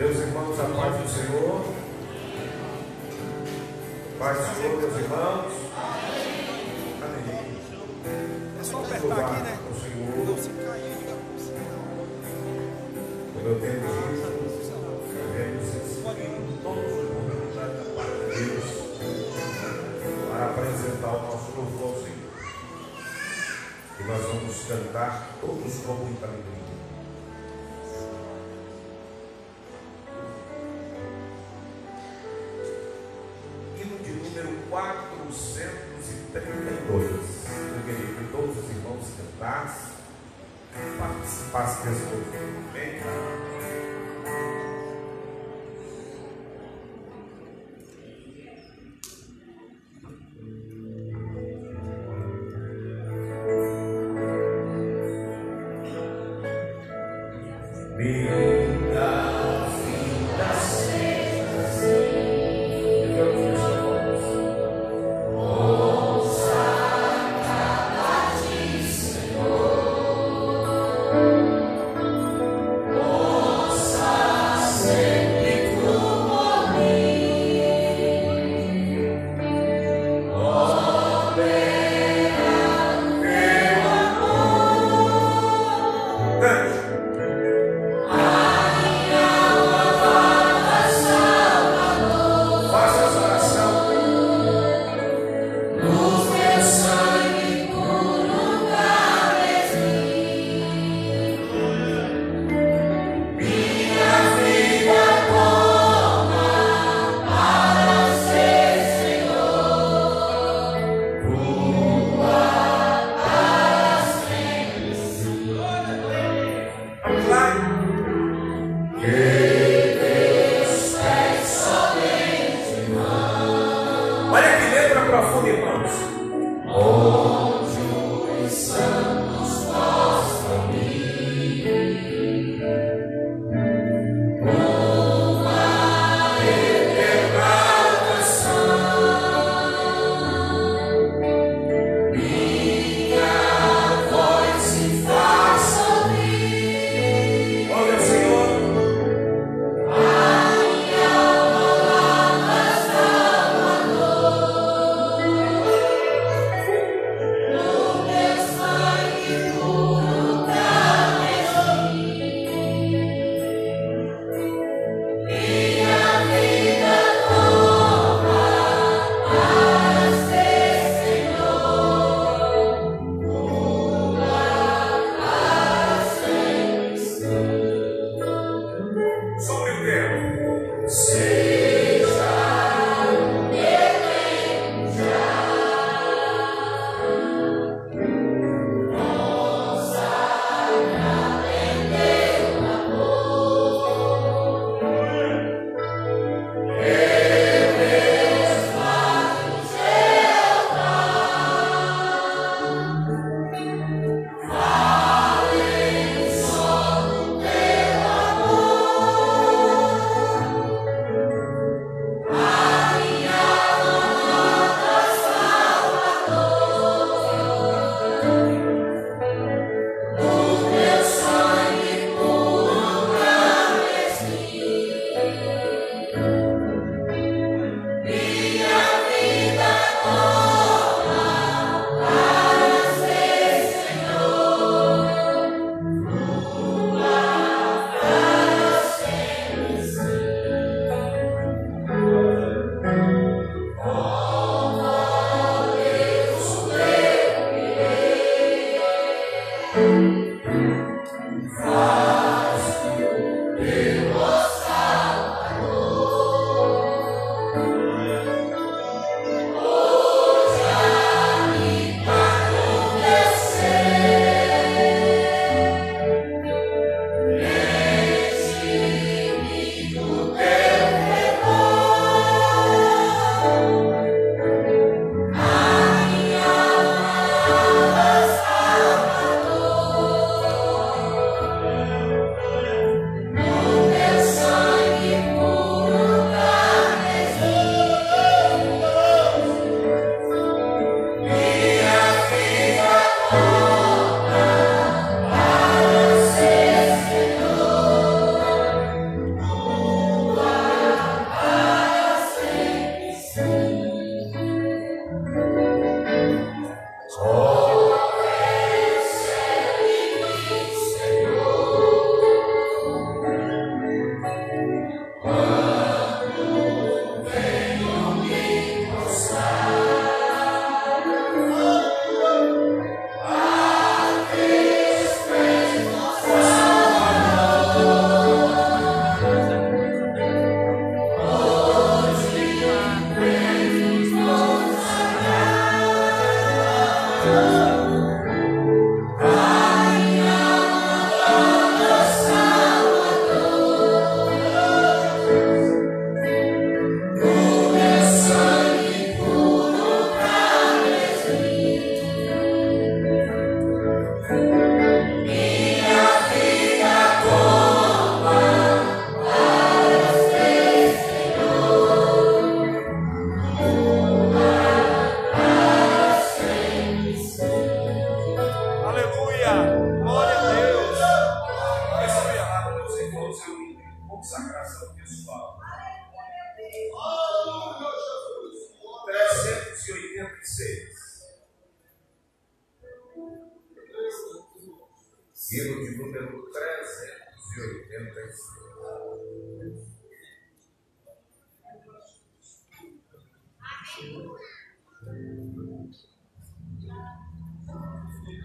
Meus irmãos, a paz do Senhor. Paz do Senhor, meus irmãos. Amém. É só apertar aqui, né? O Senhor, Não se cair, como eu tenho dito, devemos seguir todos os oportunidades da parte de Deus para apresentar o nosso louvor ao Senhor. E nós vamos cantar todos com muita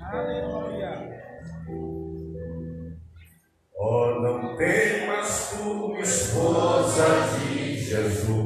Aleluia. Oh, não temas tu, esposa de Jesus.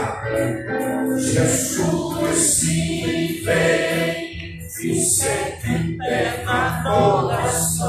Salmo do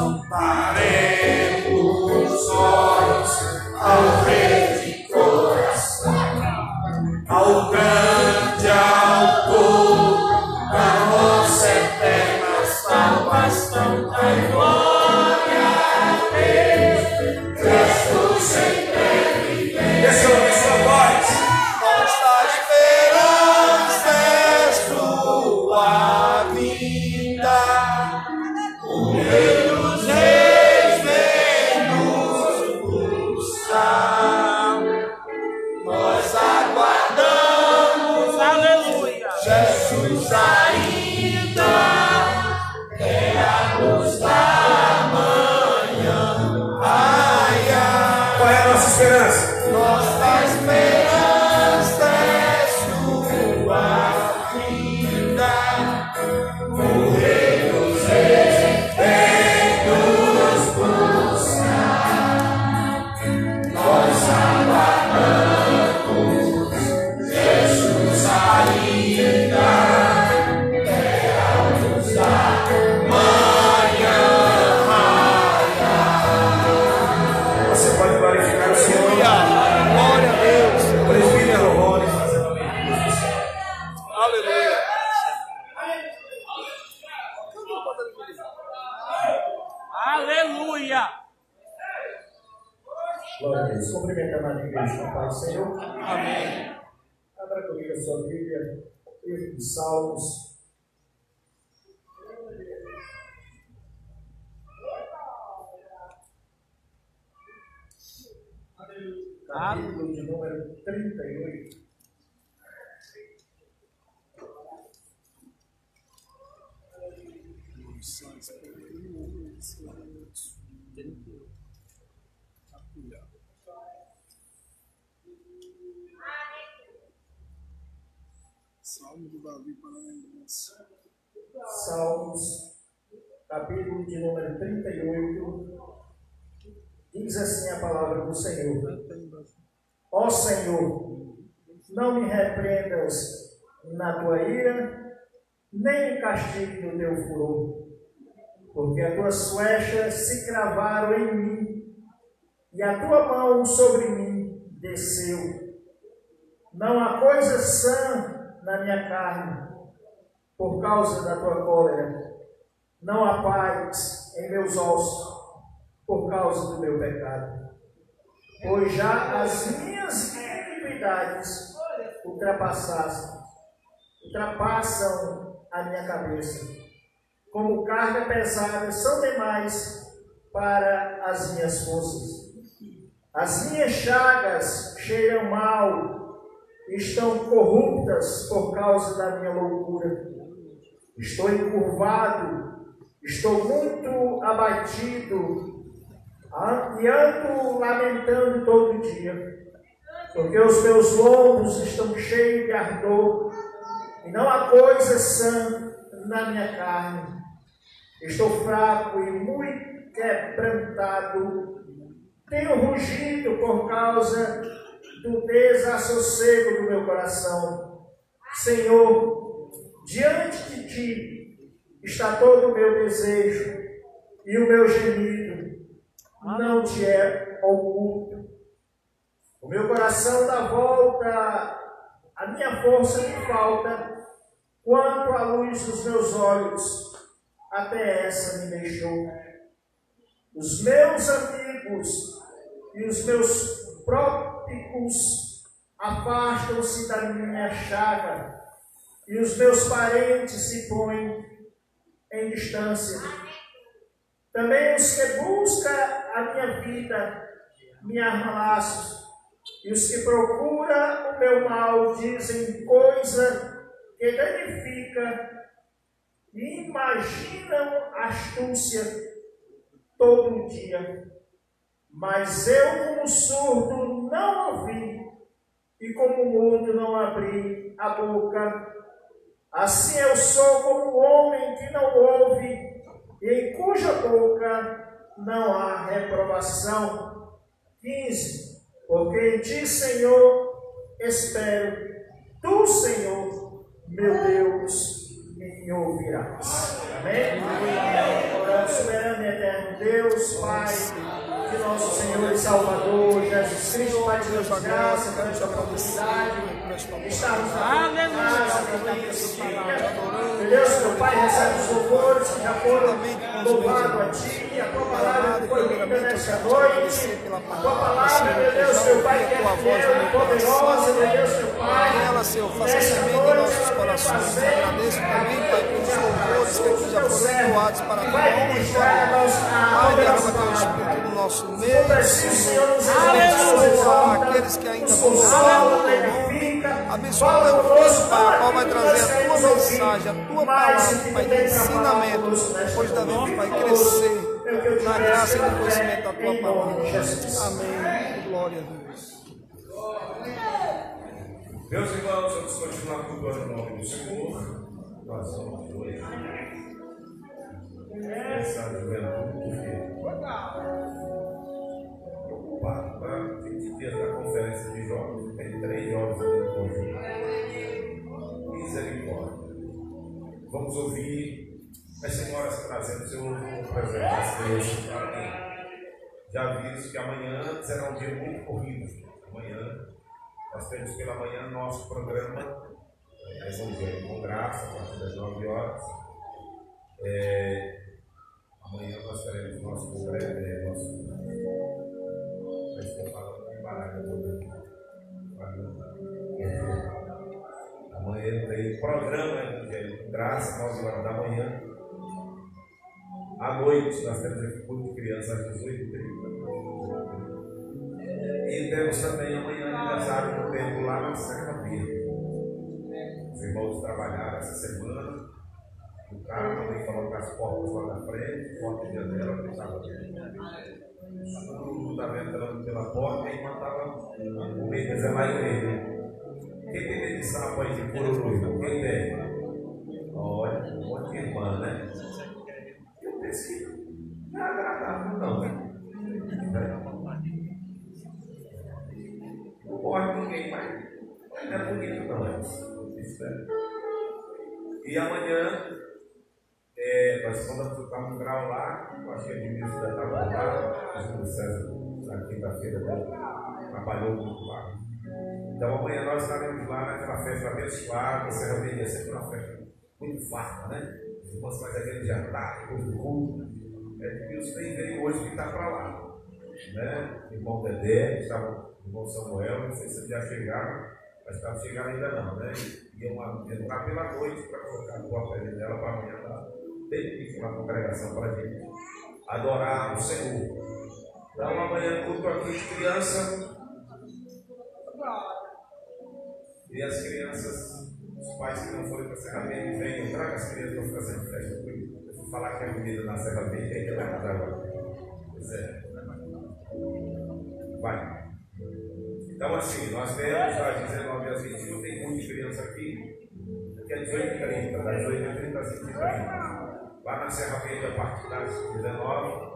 Davi para lembrança. Salmos capítulo de número 38, diz assim a palavra do Senhor: Ó Senhor, não me repreendas na tua ira, nem me castigue no teu furor, porque as tuas flechas se cravaram em mim, e a tua mão sobre mim desceu. Não há coisa sã na minha carne, por causa da tua cólera. Não há paz em meus ossos, por causa do meu pecado. Pois já as minhas iniquidades ultrapassassem, ultrapassam a minha cabeça. Como carga pesada são demais para as minhas forças. As minhas chagas cheiram mal, estão corruptas por causa da minha loucura. Estou encurvado, estou muito abatido e ando lamentando todo dia, porque os meus lombos estão cheios de ardor e não há coisa sã na minha carne. Estou fraco e muito quebrantado tenho rugido por causa do desassossego do meu coração. Senhor, diante de ti está todo o meu desejo e o meu gemido não te é oculto. O meu coração dá volta, a minha força me falta, quanto a luz dos meus olhos, até essa me deixou. Os meus amigos e os meus afastam-se da minha chaga, e os meus parentes se põem em distância. Também os que buscam a minha vida me laços, e os que procuram o meu mal dizem coisa que danifica e imaginam astúcia todo dia. Mas eu, como surdo, não ouvi, e como mudo, não abri a boca. Assim eu sou como um homem que não ouve, e em cuja boca não há reprovação. 15. Porque em ti, Senhor, espero, tu, Senhor, meu Deus, me ouvirás. Amém? Oramos, soberano e eterno Deus, Pai de nosso Senhor e Salvador Jesus Cristo, Pai de Deus, graça, esta oportunidade. Estamos na casa, Meu Deus, meu Pai, recebe os louvores que já foram louvados a Ti, a Tua palavra que foi lida nesta noite, a Tua palavra, meu Deus, meu Pai, que é fiel e poderosa, meu Deus, meu Pai. Ela, Senhor, faça semente em nossos corações. Agradeço também, Pai, louvores que já foram doados para a Pai, derrama Teu Espírito no nosso meio. Abençoa aqueles que ainda vão louvar o Teu nome. Abençoa teu filho, Pai, qual vai trazer a tua mensagem, a tua palavra, Pai, de ensinamento, depois da vida, Pai, crescer na graça e no conhecimento da tua palavra. Amém. Glória a Deus. Meus irmãos, vamos continuar cultuando o nome do Senhor. Vamos hoje. Essa juventude preocupado para 20 dias da conferência de jovens, tem três jovens ali no conjunto. Misericórdia. Vamos ouvir as senhoras trazendo seu presente para quem já aviso que amanhã será um dia muito corrido. Amanhã nós temos pela manhã nosso programa Evangelho com Graça, a partir das 9 horas. É, amanhã nós teremos nosso congresso, é, nosso Amanhã tem programa Evangelho com Graça, 9 horas da manhã. À noite nós temos aqui culto de crianças às 18h30. E temos também amanhã aniversário do tempo lá na Serra-Verde. Os irmãos trabalharam essa semana. O carro também colocar as portas lá na frente, porta de janela, que estava Todo estava entrando pela porta e matava o meio de lá igreja. Quem tem medo de sapo aí de noivo? Quem tem? Olha, de irmã, né? desse não é agradável, não. Não morre ninguém, mas não é bonito, não. É né? E amanhã, é, nós vamos ficar no grau lá, eu acho que a ministra já estava lá, o César, na quinta-feira, né? trabalhou muito lá. Então amanhã nós estaremos lá naquela festa abençoada, Serra Verde é sempre uma festa muito farta, né? Se fosse mais aquele jantar, depois do culto, é que os tem veio hoje que está para lá. Né? Irmão Dedé, estava, irmão Samuel, não sei se já chegaram, mas estava chegando ainda não, né? Iam entrar pela noite para colocar a pele dela para amanhã dar tem uma congregação para a gente adorar o Senhor. Então amanhã culto aqui de criança. E as crianças, os pais que não foram para a Serra Verde, venham, traga as crianças para fazer festa. Eu vou falar que a comida na Serra Verde ainda vai mudar agora. Pois é. Vai. Então assim, nós temos às 19 às 21, tem muita criança aqui. Aqui é 18h30, das 18h30 às 20h30. Lá na Serra Verde a partir das 19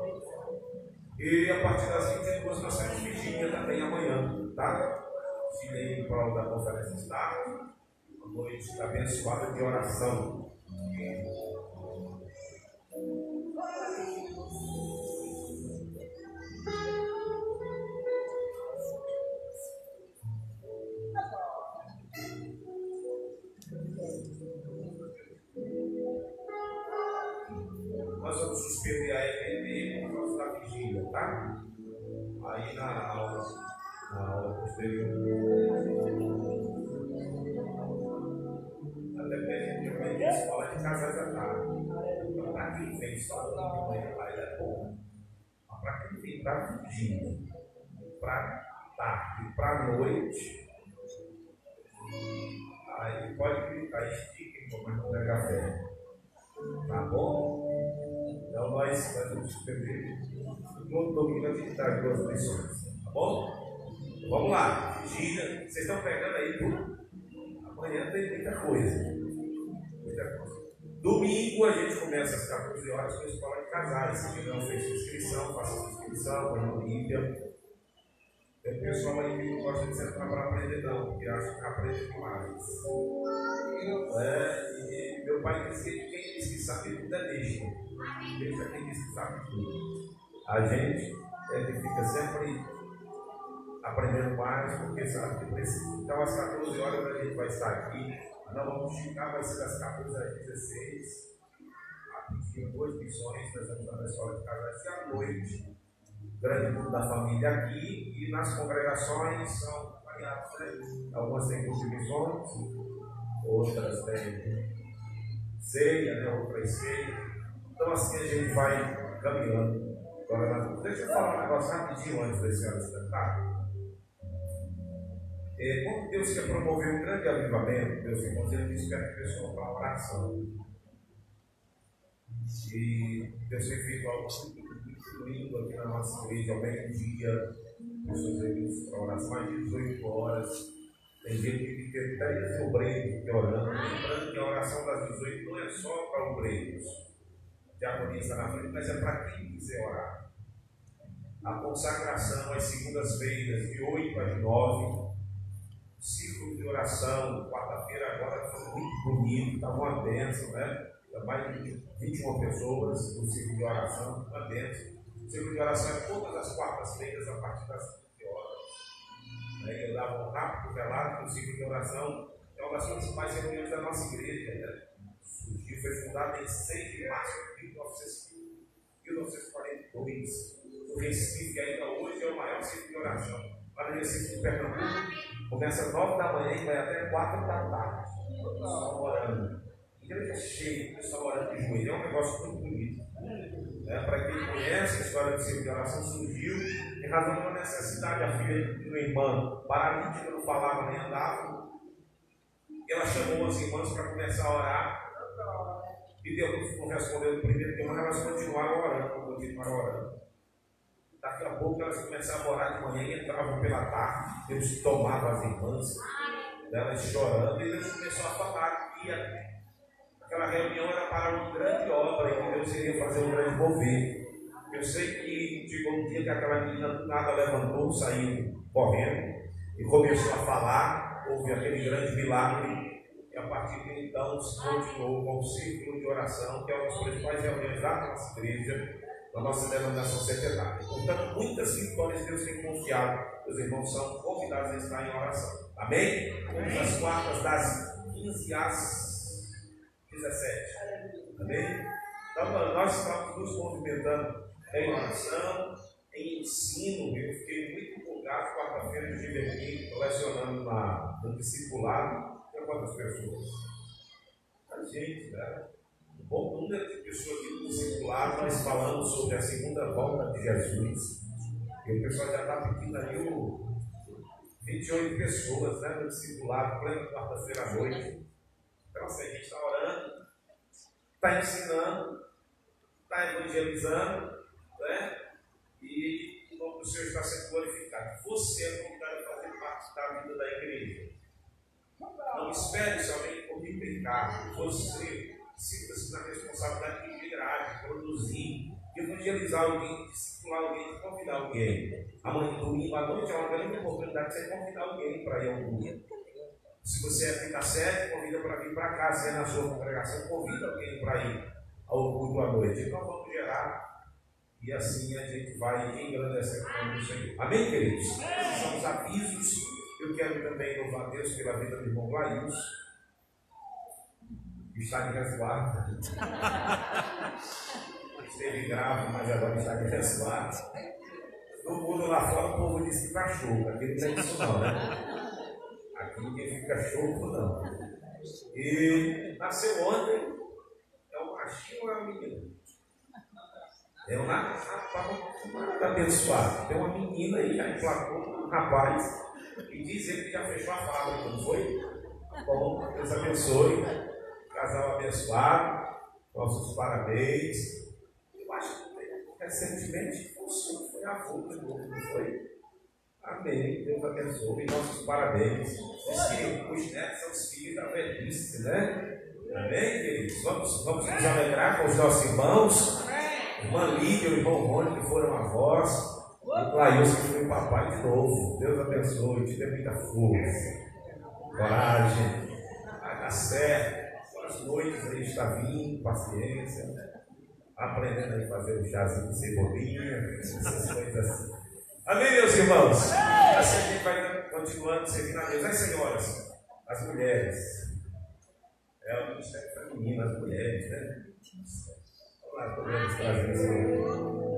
e a partir das 22 nós temos vigília também amanhã, tá? Vigília em prol da conferência Start, uma noite abençoada de oração. Aí na aula, na aula posterior. Até porque a gente vai escola de casais à tarde. Então, para quem vem só de manhã, aí é bom. Mas para quem vem para vigília, para tarde, para noite, aí pode clicar, estica, mas não é café. Tá bom? Então nós, nós vamos escrever no domingo a gente dá duas lições. Tá bom? Então, vamos lá. Vigília. Vocês estão pegando aí tudo? Amanhã tem muita coisa. Muita coisa. Domingo a gente começa às 14 horas com a escola de casais. Se não fez inscrição, faça inscrição, vai no Olímpia. Tem pessoal aí que não gosta de sentar para aprender, não, porque acha que aprende demais. É, e meu pai disse que quem diz que sabe tudo é deixa. Deixa quem diz que sabe tudo. A gente é que fica sempre aprendendo mais, porque sabe que precisa. Então, às 14 horas a gente vai estar aqui. Nós vamos ficar, vai ser das 14 às 16. Rapidinho, duas missões, nós vamos estar na escola de casais à noite grande grupo da família aqui e nas congregações são variados, né? Algumas têm missões, outras têm ceia, né? outras ceia. Então assim a gente vai caminhando. Agora, deixa eu falar um negócio rapidinho antes desse ano espetáculo. É, como Deus quer promover um grande avivamento, Deus irmãos, ele diz que a pessoa para oração. E Deus feito algo muito aqui na nossa igreja ao meio-dia, pessoas reunidas para mais de 18 horas. Tem gente que fica 10 obreiros orando. Lembrando que a oração das 18 não é só para obreiros. Diaconia está na frente, mas é para quem quiser orar. A consagração às segundas-feiras, de 8 às 9. Ciclo de oração, quarta-feira agora foi muito bonito, está uma bênção, né? mais de 21 pessoas no ciclo de oração, uma bênção. O ciclo de oração é todas as quartas-feiras, a partir das 15 horas. Né? Eu dava um rápido relato que o ciclo de oração é uma das principais reuniões da nossa igreja. Né? Surgiu, foi fundado em 6 de março de 1942. O Recife, ainda hoje, é o maior ciclo de oração. Lá no Recife de Pernambuco, começa às 9 da manhã e vai até 4 da tarde. Estão orando. Igreja cheia, pessoal orando de joelho. É um negócio muito bonito. É, para quem conhece a história do de oração, surgiu em razão de uma necessidade. A filha de uma irmã paralítica não falava nem andava. Ela chamou as irmãs para começar a orar. E Deus não respondeu no primeiro tempo, mas elas continuaram orando, continuaram orando. Daqui a pouco elas começavam a orar de manhã e entravam pela tarde. Deus tomava as irmãs, elas chorando, e Deus começou a falar que ia Aquela reunião era para uma grande obra e que Deus iria fazer um grande mover. Eu sei que chegou um dia que aquela menina do nada levantou, saiu correndo e começou a falar, houve aquele grande milagre. E a partir de então se continuou com o círculo de oração, que é uma das principais reuniões da nossa igreja, da nossa denominação centenária. Portanto, muitas vitórias Deus tem confiado. Os irmãos são convidados a estar em oração. Amém? Vamos às quartas das 15 às 17. Amém? Então, nós estamos nos movimentando em oração, em ensino. Eu fiquei muito empolgado quarta-feira de aqui lecionando na, no discipulado. Tem quantas pessoas? A gente, né? Um bom número de pessoas aqui no discipulado, nós falamos sobre a segunda volta de Jesus. E o pessoal já está pedindo aí o 28 pessoas né, no discipulado, plena quarta-feira à noite. Então, assim, a gente está orando, está ensinando, está evangelizando, né? E o nome do Senhor está sendo glorificado. Você é convidado a fazer parte da vida da igreja. Não espere somente por mim pecar. Você sinta-se na responsabilidade de liderar, de produzir, de evangelizar alguém, de discipular alguém, de convidar alguém. Amanhã, domingo à noite, é uma grande oportunidade de você convidar alguém para ir ao domingo. Se você é ficar certo, convida para vir para cá. Se é na sua congregação, convida alguém para ir ao culto à noite. Então vamos gerar e assim a gente vai engrandecendo o nome do Senhor. Amém, queridos? Esses são os avisos. Eu quero também louvar a Deus pela vida do irmão Laíus. Está de resguardo. Esteve grave, mas agora está de resguardo. No mundo lá fora o povo diz que está show. Aqui não tem isso não, né? Ninguém fica show não. E nasceu ontem. É um machinho ou é uma menina? É um rapaz abençoado. Tem uma menina aí, já emplacou um rapaz, e diz ele que já fechou a fábrica, não foi? Bom, Deus abençoe. Casal abençoado. Nossos parabéns. Eu acho que recentemente o senhor foi avô de novo, não foi? Amém. Deus abençoe. Nossos parabéns. Os netos são os filhos da velhice, né? Amém, queridos? Vamos, vamos nos alegrar com os nossos irmãos. Irmã Lídia e o irmão Rony, que foram avós. E Clailson, que foi papai de novo. Deus abençoe, te dê muita força, coragem, vai dar certo. As noites a gente está vindo, paciência, aprendendo a fazer o chazinho de cebolinha, essas coisas assim. Amém, meus irmãos? Assim a gente vai continuando servindo a Deus. As senhoras, as mulheres. É o ministério feminino, as mulheres, né? Vamos lá, podemos trazer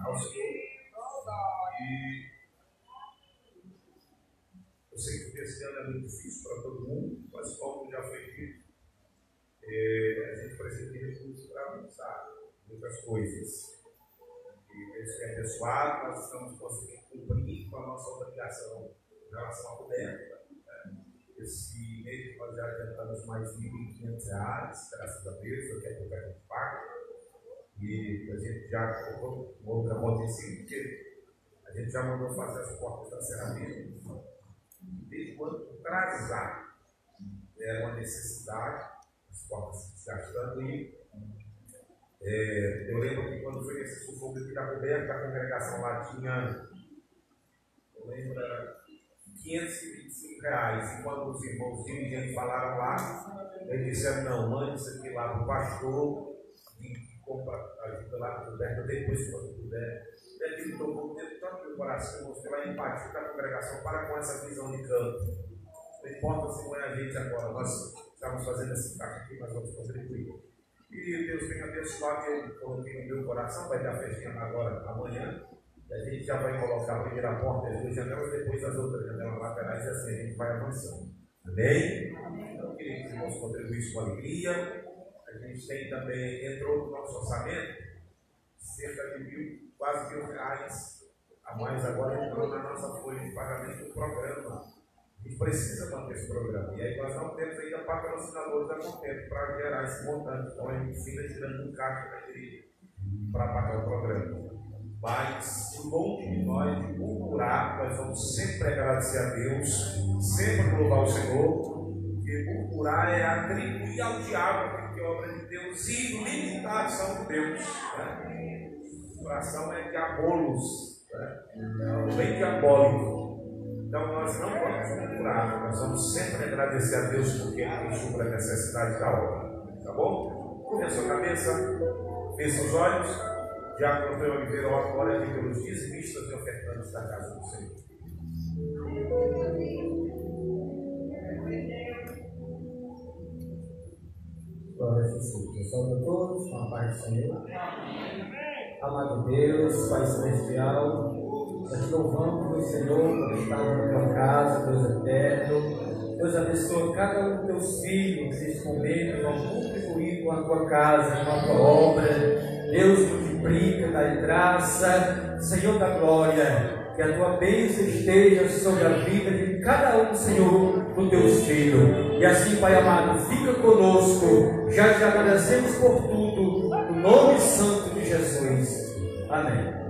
Senhor. E eu sei que esse ano é muito difícil para todo mundo, mas como já foi dito, é, a gente precisa de recursos para avançar muitas coisas. E Deus é abençoado, nós estamos conseguindo cumprir com a nossa obrigação em relação à coberta. Né? Esse mês nós já adiantamos mais de 1.500 reais, graças a Deus, eu quero que a gente. E a gente já colocou um outro acontecido, porque a gente já mandou fazer as portas da cerâmica. Desde quando atrasar era uma necessidade, as portas se desgastando e é, eu lembro que quando foi esse sufoco aqui da coberta, a congregação lá tinha, eu lembro, era 525 reais. E quando os irmãos dirigentes falaram lá, eles disseram, não, isso aqui lá para pastor compra ajuda lá na coberta depois, quando puder. E aquilo tocou dentro tanto do coração, mostrou a empatia da congregação para com essa visão de campo. Não importa se não é a gente agora, nós estamos fazendo esse caixa aqui, nós vamos contribuir. E Deus tem abençoado, eu coloquei no meu coração, vai dar festinha agora, amanhã. A gente já vai colocar a primeira porta, as duas janelas, depois as outras janelas laterais, e assim a gente vai avançando. Amém? Então, eu queria que os irmãos contribuíssem com alegria. A gente tem também, entrou no nosso orçamento, cerca de mil, quase mil reais a mais agora entrou na nossa folha de pagamento do programa. Gente precisa manter esse programa. E aí nós não temos ainda patrocinadores a contento para gerar esse montante. Então a gente fica tirando um caixa daquele para pagar o programa. Mas, longe de nós de murmurar, nós vamos sempre agradecer a Deus, sempre louvar o Senhor, porque murmurar é atribuir ao diabo que obra de Deus e limitar a ação de Deus. Né? O coração é diabolos, né? é bem diabólico. Então nós não vamos murmurar, nós vamos sempre agradecer a Deus porque Ele supra a necessidade da obra. Tá bom? Curva a sua cabeça, feche os olhos. Já que o Oliveira ora aqui pelos dizimistas e ofertantes da casa do Senhor. Glória a Jesus. Saúde a todos, com a paz do Senhor. Amado Deus, Pai Celestial, nós louvamos o Senhor por estar na tua casa, Deus eterno. Deus abençoa cada um dos teus filhos nesse momento, vão contribuir com a tua casa, com a tua obra. Deus multiplica, dá graça, Senhor da glória. Que a tua bênção esteja sobre a vida de cada um, Senhor, dos teus filhos. E assim, Pai amado, fica conosco. Já te agradecemos por tudo. No nome santo de Jesus. Amém.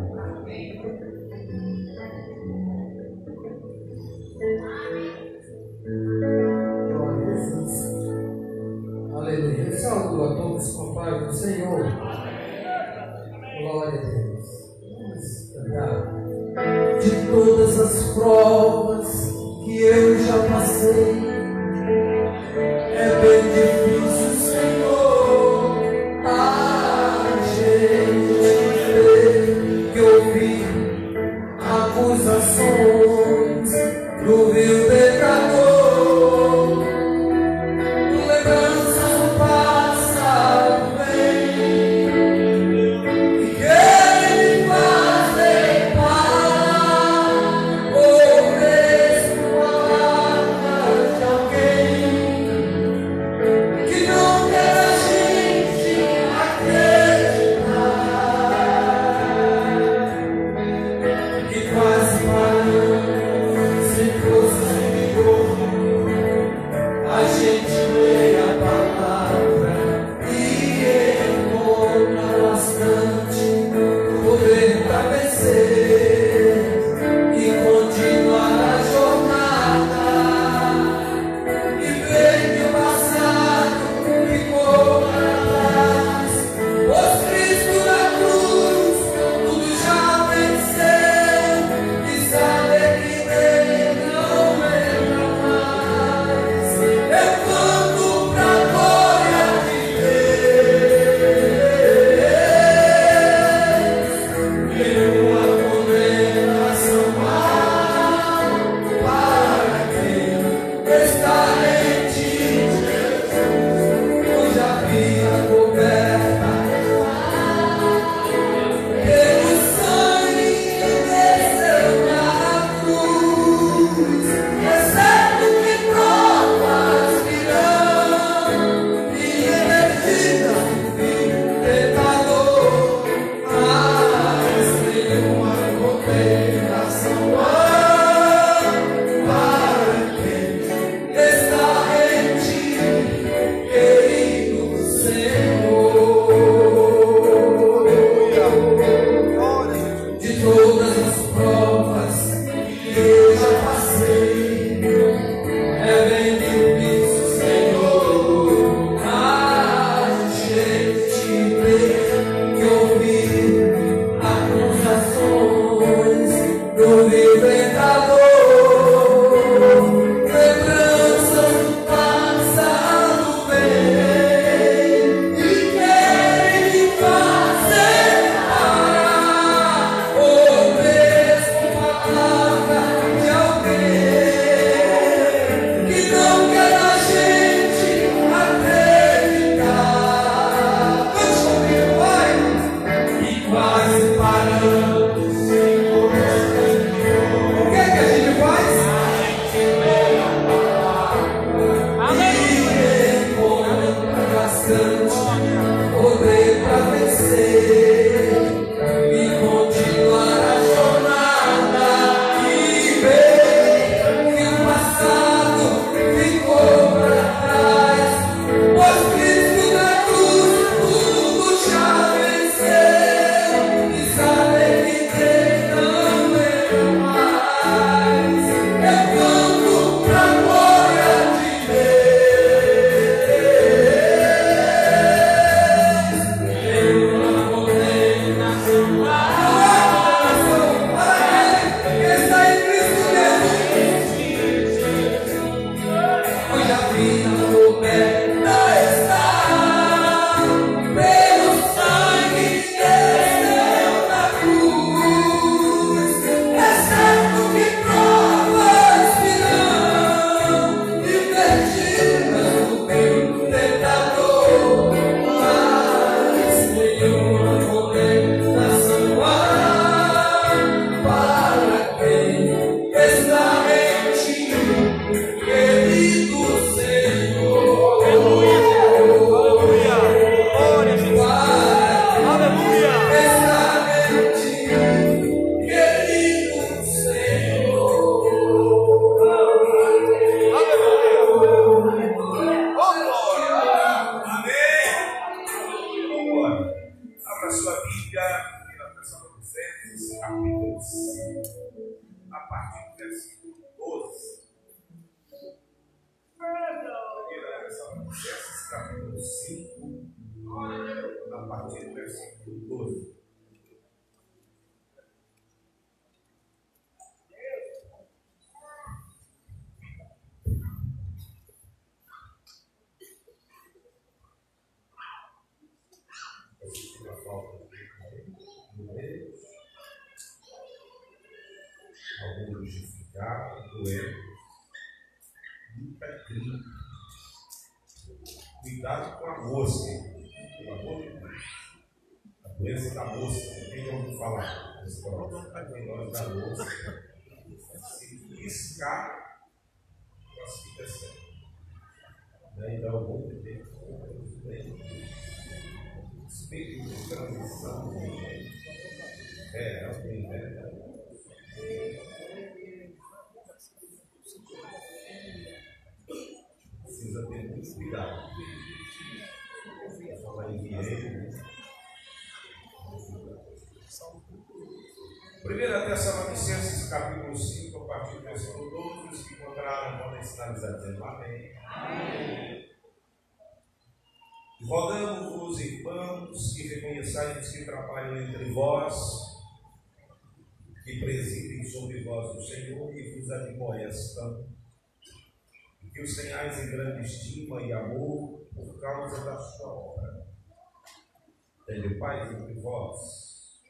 Tenho paz entre vós.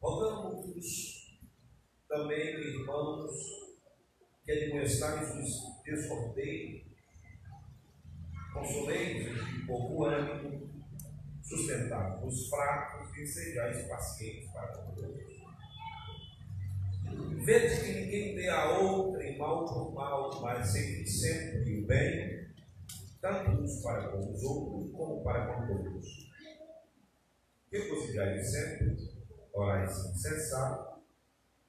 Rogamos-vos também, irmãos, que admoestais os desordeiros, consoleis de pouco ânimo, sustentai os fracos e sejais pacientes para Deus Vede que ninguém dê a outrem mal por mal, mas sempre, sempre o bem, tanto uns para com os outros, como para com todos. Que considerai sempre, orai sem cessar,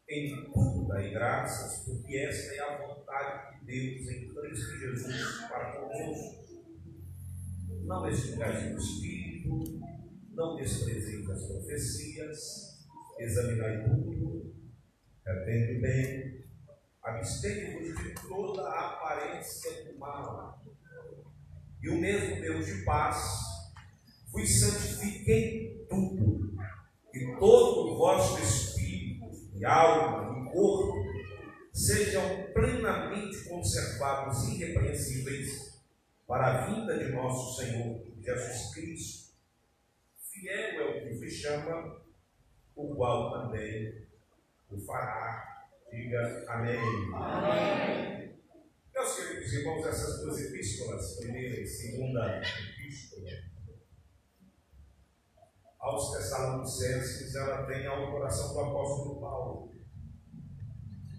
em tudo dai graças, porque esta é a vontade de Deus em Cristo Jesus para conosco. Não extingais o Espírito, não desprezeis as profecias, examinai tudo, Atende bem, abstende-vos de toda a aparência do mal. E o mesmo Deus de paz vos santifique em tudo, e todo o vosso espírito, e alma, e corpo sejam plenamente conservados irrepreensíveis para a vinda de nosso Senhor Jesus Cristo. Fiel é o que vos chama, o qual também o fará. Diga amém. amém. Meus queridos irmãos, essas duas epístolas, primeira e segunda epístola, aos Tessalonicenses, ela tem a autoração do apóstolo Paulo.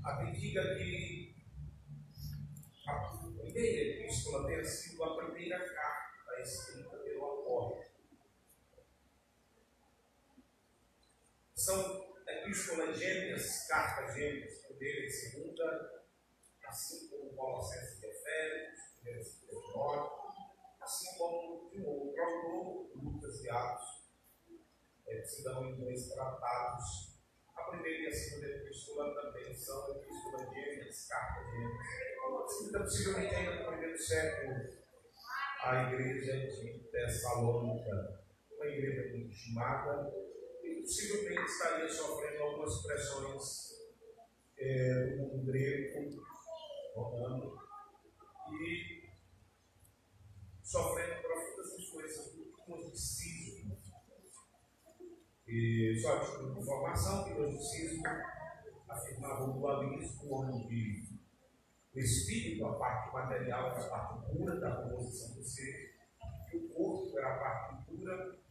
A que diga que a primeira epístola tenha sido a primeira carta escrita pelo apóstolo. São epístola gêmeas, carta gêmeas, primeira e segunda, assim como Colossenses de Efésios, primeira e segunda Timóteo, assim como o próprio Lucas e Atos, é, se dão em dois tratados. A primeira e a segunda epístola também são epístolas gêmeas, cartas gêmeas. Então, possivelmente ainda no primeiro século, a igreja de Tessalônica, uma igreja muito estimada, possivelmente estaria sofrendo algumas pressões é, do mundo grego, romano, e sofrendo profundas influências do. E só de informação que o gnosticismo afirmava o dualismo onde o espírito, a parte material, era a parte pura da composição do ser, e o corpo era a parte pura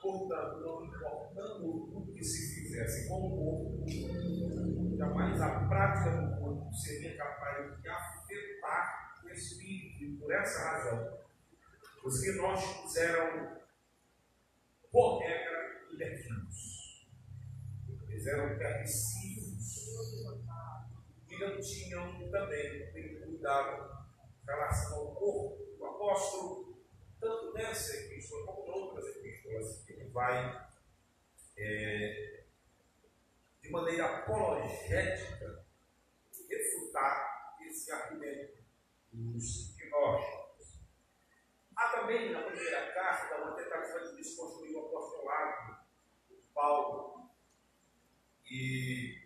portanto, não importando o que se fizesse com o corpo, jamais a prática do corpo seria capaz de afetar o espírito, e por essa razão, os gnósticos eram, por regra, Eles eram permissivos e não tinham também cuidado em relação ao corpo. O apóstolo, tanto nessa epístola como em outras epístolas, vai, é, de maneira apologética, refutar esse argumento dos gnósticos. Há também na primeira carta uma tentativa de desconstruir o apostolado de Paulo. E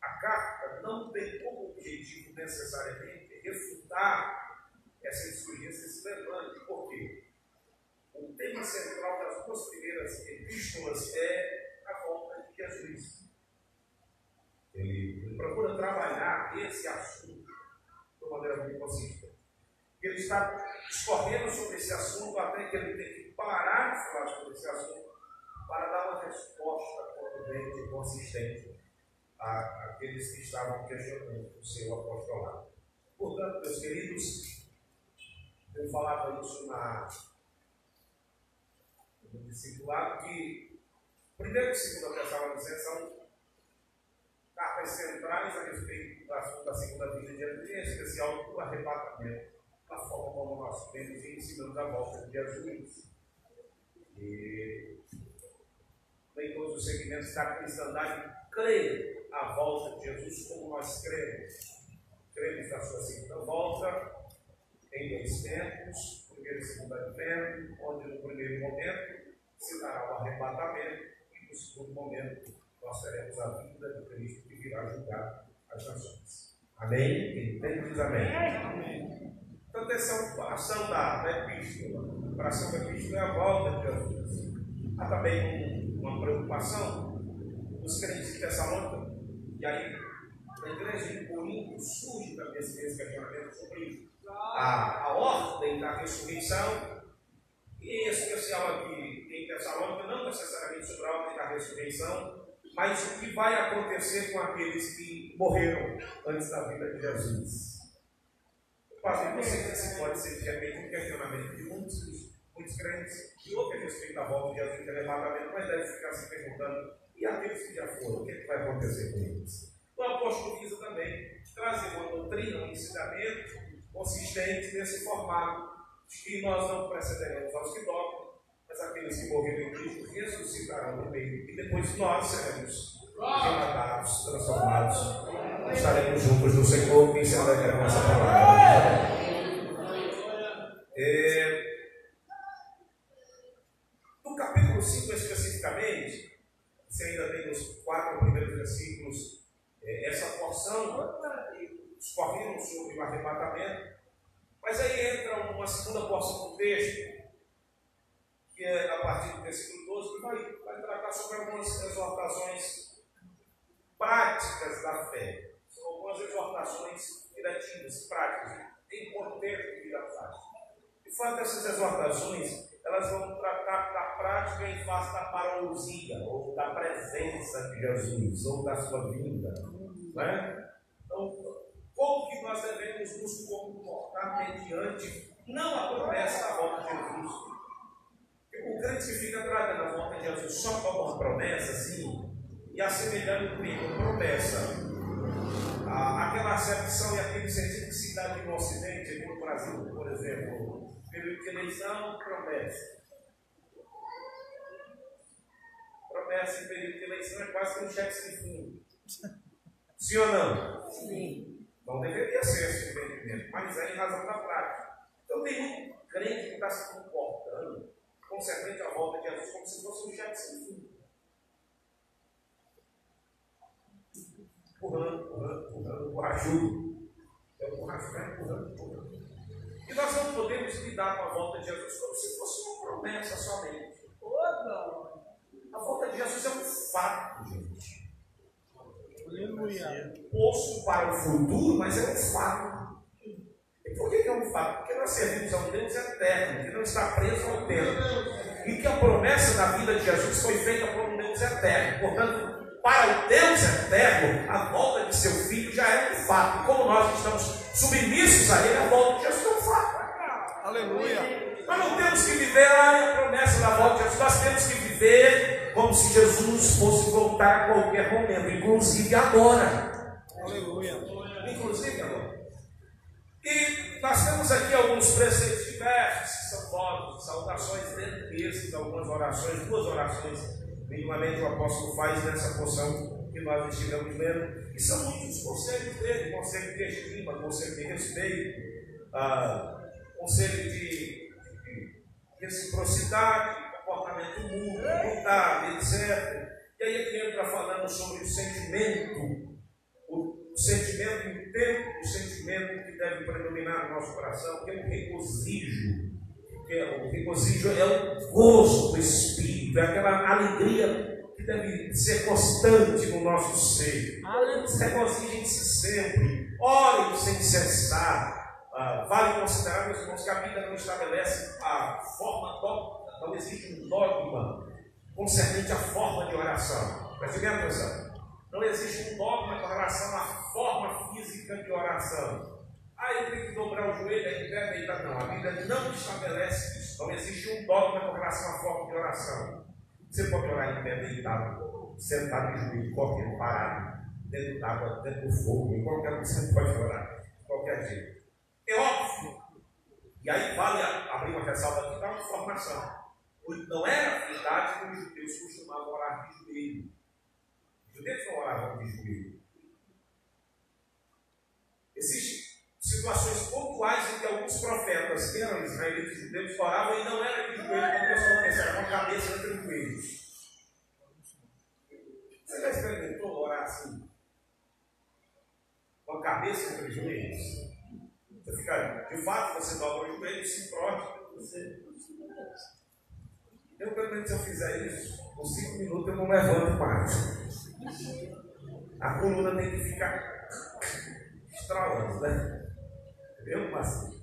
a carta não tem como objetivo necessariamente refutar essa insurgência esclerante. Por quê? O tema central das duas primeiras epístolas é a volta de Jesus. Ele, ele procura trabalhar esse assunto de uma maneira muito consistente. Ele está discorrendo sobre esse assunto até que ele tem que parar de falar sobre esse assunto para dar uma resposta contundente e consistente àqueles que estavam questionando o seu apostolado. Portanto, meus queridos, eu falava isso na, no discipulado que primeiro e segundo Tessalonicenses são cartas centrais a respeito da, da segunda vida de Jesus, em especial do arrebatamento, da forma como nós temos e ensinamos a volta de Jesus. E nem todos os segmentos da cristandade creem a volta de Jesus como nós cremos cremos na sua segunda volta, em dois tempos, primeiro e segundo advento, onde no primeiro momento se dará o arrebatamento e no segundo momento nós teremos a vinda de Cristo que virá julgar as nações. Amém? Quem amém. amém. Então, essa ação da, da epístola. A ação da epístola é a volta de Jesus. Há também uma preocupação dos crentes de Tessalônica, e aí na igreja de Corinto surge também esse questionamento sobre a, a ordem da ressurreição, e em especial aqui em Tessalônica, não necessariamente sobre a ordem da ressurreição, mas o que vai acontecer com aqueles que morreram antes da vida de Jesus. Pastor, você se pode ser de repente um questionamento de muitos, muitos crentes que ouvem a respeito da volta de Jesus e arrebatamento, mas deve ficar se perguntando: e aqueles que já foram, o que, é que vai acontecer com eles? O apóstolo visa também trazer uma doutrina, um ensinamento consistente nesse formato de que nós não precederemos aos que dormem, mas aqueles que morreram em Cristo ressuscitarão no meio e depois nós seremos rematados, transformados. Estaremos juntos no Senhor e se alegrarão essa palavra. É, no capítulo 5 especificamente, você ainda tem os quatro primeiros versículos é, essa porção discorrendo sobre o arrebatamento. Mas aí entra uma segunda porção do texto, que é a partir do versículo 12, que vai, vai tratar sobre algumas exortações práticas da fé. São algumas exortações diretivas, práticas, em contexto de vida prática. De fato, essas exortações elas vão tratar da prática em face da parousia, ou da presença de Jesus, ou da sua vinda. Né? Então, como que nós devemos nos comportar mediante não a promessa da volta de Jesus? O crente que fica tratando a volta de Jesus só como uma promessa, sim, e assemelhando comigo promessa, aquela acepção e aquele sentido que se dá aqui no Ocidente, no Brasil, por exemplo, período de eleição, promessa. Promessa em período de eleição é quase que um cheque sem fundo. Sim ou não? Sim. Não deveria ser esse entendimento, mas é em razão da prática. Então tem muito crente que está se comportando concernente à volta de Jesus como se fosse um cheque sem fundo. Empurrando, empurrando, empurrando, empurrando, É o empurrando, empurrando, empurrando. E nós não podemos lidar com a volta de Jesus como se fosse uma promessa somente. A volta de Jesus é um fato, gente. Aleluia. Posto para o futuro, mas é um fato. E por que é um fato? Porque nós servimos a um Deus eterno, que não está preso ao tempo. E que a promessa da vida de Jesus foi feita por um Deus eterno. Portanto, para o Deus eterno, a volta de seu filho já é um fato. Como nós estamos submissos a ele, a volta de Jesus é um fato. Aleluia. Nós não temos que viver a promessa da volta de Jesus, nós temos que viver como se Jesus fosse voltar a qualquer momento, inclusive agora. Aleluia. Inclusive agora. E nós temos aqui alguns preceitos diversos, que são votos, saudações dentro desses, algumas orações, duas orações minimamente o apóstolo faz nessa porção que nós estivemos lendo, e são muitos os conselhos dele, conselho de estima, conselho de respeito, ah, conselho de, de reciprocidade, comportamento mútuo, bondade, etc. E aí ele entra falando sobre o sentimento, o sentimento inteiro, o sentimento que deve predominar no nosso coração, que é o regozijo. É, o regozijo é o gozo do Espírito, é aquela alegria que deve ser constante no nosso ser. Regozijem-se sempre, orem sem cessar. Ah, vale considerar, meus irmãos, que a Bíblia não estabelece a forma dogma, não existe um dogma concernente à forma de oração. Preste bem atenção. Não existe um dogma com relação à forma física de oração. Ah, ele tem que dobrar o joelho, ele deve deitar. Não, a Bíblia não estabelece isso. Não existe um dogma com relação à forma de oração. Você pode orar em pé deitado, sentado de joelho, correndo, parado, dentro d'água, dentro do fogo, em qualquer lugar você pode orar, qualquer jeito. É óbvio. E aí vale abrir uma ressalva aqui para uma informação. Não era verdade que os judeus costumavam orar de joelho. Os judeus não oravam de joelho. Existem situações pontuais em que alguns profetas, que eram israelitas judeus, oravam e não era de joelho, como o pessoal pensa, era com a cabeça entre os joelhos. Você já experimentou orar assim? Com a cabeça entre os joelhos? Você fica, de fato, você dobra o joelho e se prostra. Você... Eu, pelo menos, se eu fizer isso, com cinco minutos eu não levanto mais. A coluna tem que ficar estralando, né? Entendeu? Mas,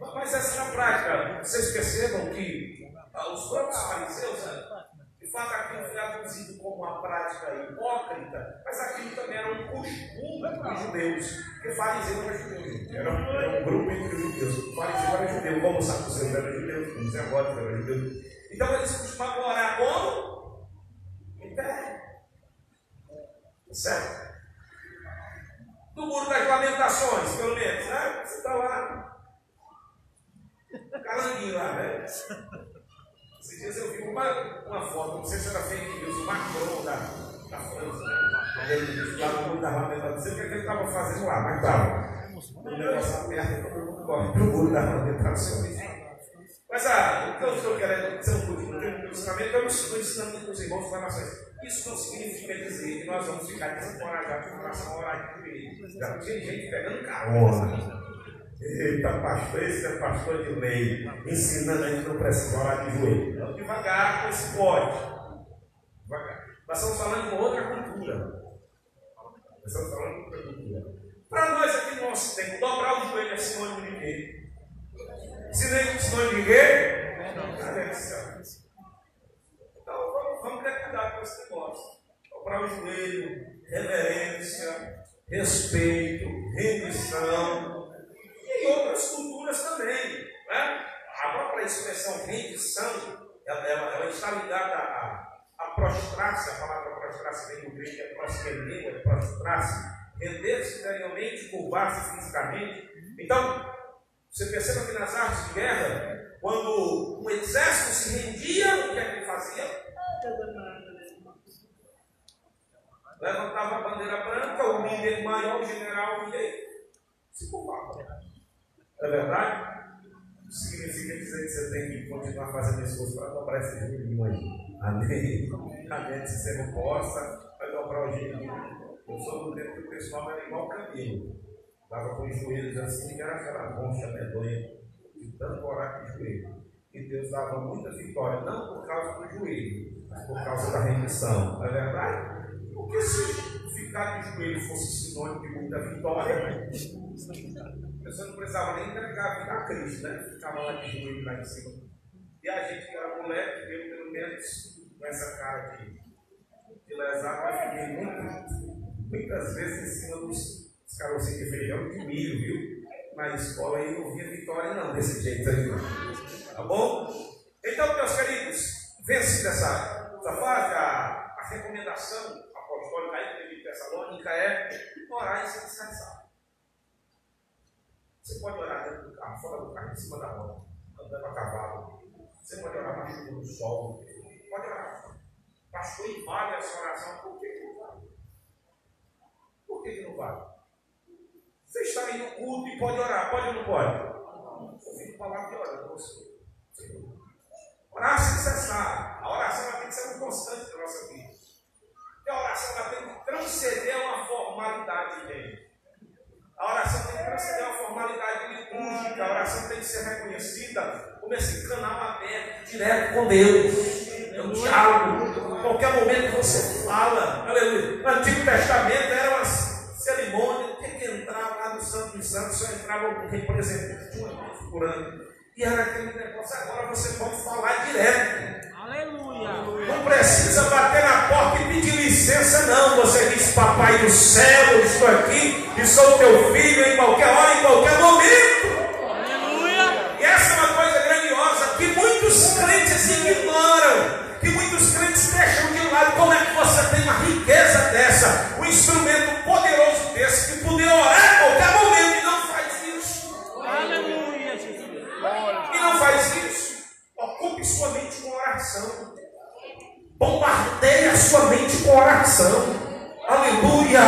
mas essa é a prática. Vocês percebam que ah, os próprios fariseus, né, de fato, aquilo foi aduzido como uma prática hipócrita, mas aquilo também era um costume dos judeus, porque fariseu era judeu, era, era um grupo entre judeus. Fariseu era judeu, como o sacuceu era judeu, o Zé Gótico era judeu. Então eles costumavam orar como? Em pé. Certo? Do Muro das Lamentações, pelo menos, né? Você está lá, calanguinho lá, né? Esses dias eu vi uma, uma foto, não sei se era fake news, o Macron da, da França, né? Lá no Muro das Lamentações, não sei o que ele estava fazendo lá, mas estava. O negócio aperta, todo mundo corre para o Muro das Lamentações. Mas ah, o que eu estou querendo dizer um pouquinho no ensinamento, eu estou ensinando os irmãos com relação isso não significa dizer que nós vamos ficar desencorajados com relação a orar de joelho. Já tem gente pegando carona. Eita, pastor, esse é pastor de lei, ensinando a gente não precisa orar de joelho. Então, devagar com esse pode. Devagar. Nós estamos falando de uma outra cultura. Nós estamos falando de outra cultura. Para nós aqui no nosso tempo, dobrar o joelho é sinônimo de quê? Sinônimo de quê? Não vamos ter cuidado com esse negócio. Dobrar o joelho, reverência, respeito, rendição. E em outras culturas também. Né? A própria expressão rendição, ela, ela, ela está ligada a, a prostrar-se, a palavra prostrar-se vem do grego, é prospermeu, é prostrar-se, render-se interiormente, curvar-se fisicamente. Então, você perceba que nas artes de guerra, quando um exército se rendia, o que é que ele fazia? Levantava a bandeira branca, o líder maior, o general, e se curvava. É verdade? Significa dizer que você tem que continuar fazendo esforço para dobrar esse joelhinho aí. Amém? Amém. Se você não possa, vai dobrar o joelhinho. Eu sou do tempo que o pessoal era igual cabelo. Estava com os joelhos assim, que era aquela concha medonha de tanto orar com o joelho. E Deus dava muita vitória, não por causa do joelho, por causa da rendição. Não é verdade? Porque se ficar de joelho fosse sinônimo de muita vitória, você não precisava nem entregar a vida a Cristo, né? Ficava lá de joelho lá em cima. E a gente que era moleque, veio pelo menos com essa cara de, de lesado, mas fiquei muito, muitas vezes em cima dos, dos carocinhos de feijão de milho, viu? Na escola aí não via vitória não, desse jeito aí. Tá bom? Então, meus queridos, vence dessa essa fase, a, a recomendação Tessalônica é orar e se descansar. Você pode orar dentro do carro, fora do carro, em cima da roda, andando a cavalo. Você pode orar na chuva, no sol. Pode orar. Pastor invade essa oração, por que não faz. Você está aí no culto e pode orar, pode ou não pode? Fico palavra e com você. Orar sem cessar. A oração tem que ser uma constante da nossa vida. Porque a oração ela tem que transcender uma formalidade, gente. A oração tem que transcender uma formalidade litúrgica. A oração tem que ser reconhecida como esse canal aberto, direto com Deus. É um diálogo. Qualquer momento você fala. Aleluia. No Antigo Testamento era uma cerimônia. Tem que entrar lá no Santo dos Santos. Só entrava um representante por ano. E era aquele negócio. Agora você pode falar direto. Não precisa bater na porta e pedir licença, não. Você diz, Papai do céu, eu estou aqui e sou teu filho em qualquer hora, em qualquer momento. Aleluia. E essa é uma coisa grandiosa que muitos crentes ignoram, que muitos crentes deixam de lado. Como é que você tem uma riqueza dessa, um instrumento poderoso desse, que poder orar a qualquer momento e não faz isso? Aleluia, Jesus. E não faz isso. Ocupe sua mente com oração. Bombardeie a sua mente com oração. Aleluia.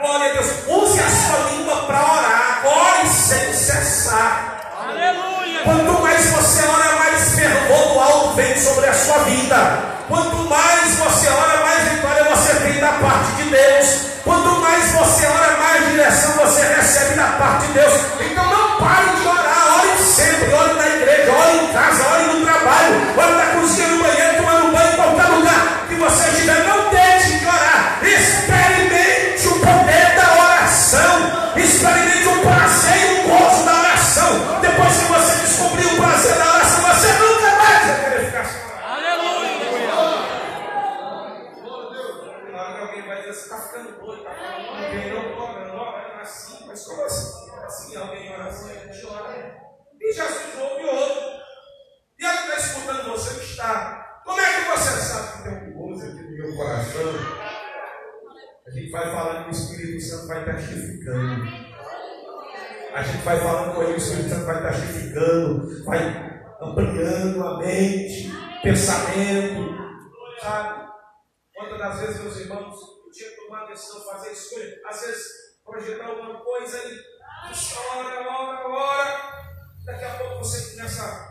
Glória a Deus. Use a sua língua para orar. Ore sem cessar. Aleluia. Quanto mais você ora, mais fervor do alto vem sobre a sua vida. Quanto mais você ora, mais vitória você tem da parte de Deus. Quanto mais você ora, mais direção você recebe da parte de Deus. Então não pare de orar. Ore sempre. Ore na igreja, ore em casa, ore no trabalho, ore na vai falando que o Espírito Santo vai testificando. A gente vai falando com ele, o Espírito Santo vai testificando, vai ampliando a mente, pensamento, sabe? Quantas das vezes, meus irmãos, eu tinha que tomar a decisão, fazer escolha, às vezes projetar alguma coisa e ora, ora, ora, daqui a pouco você nessa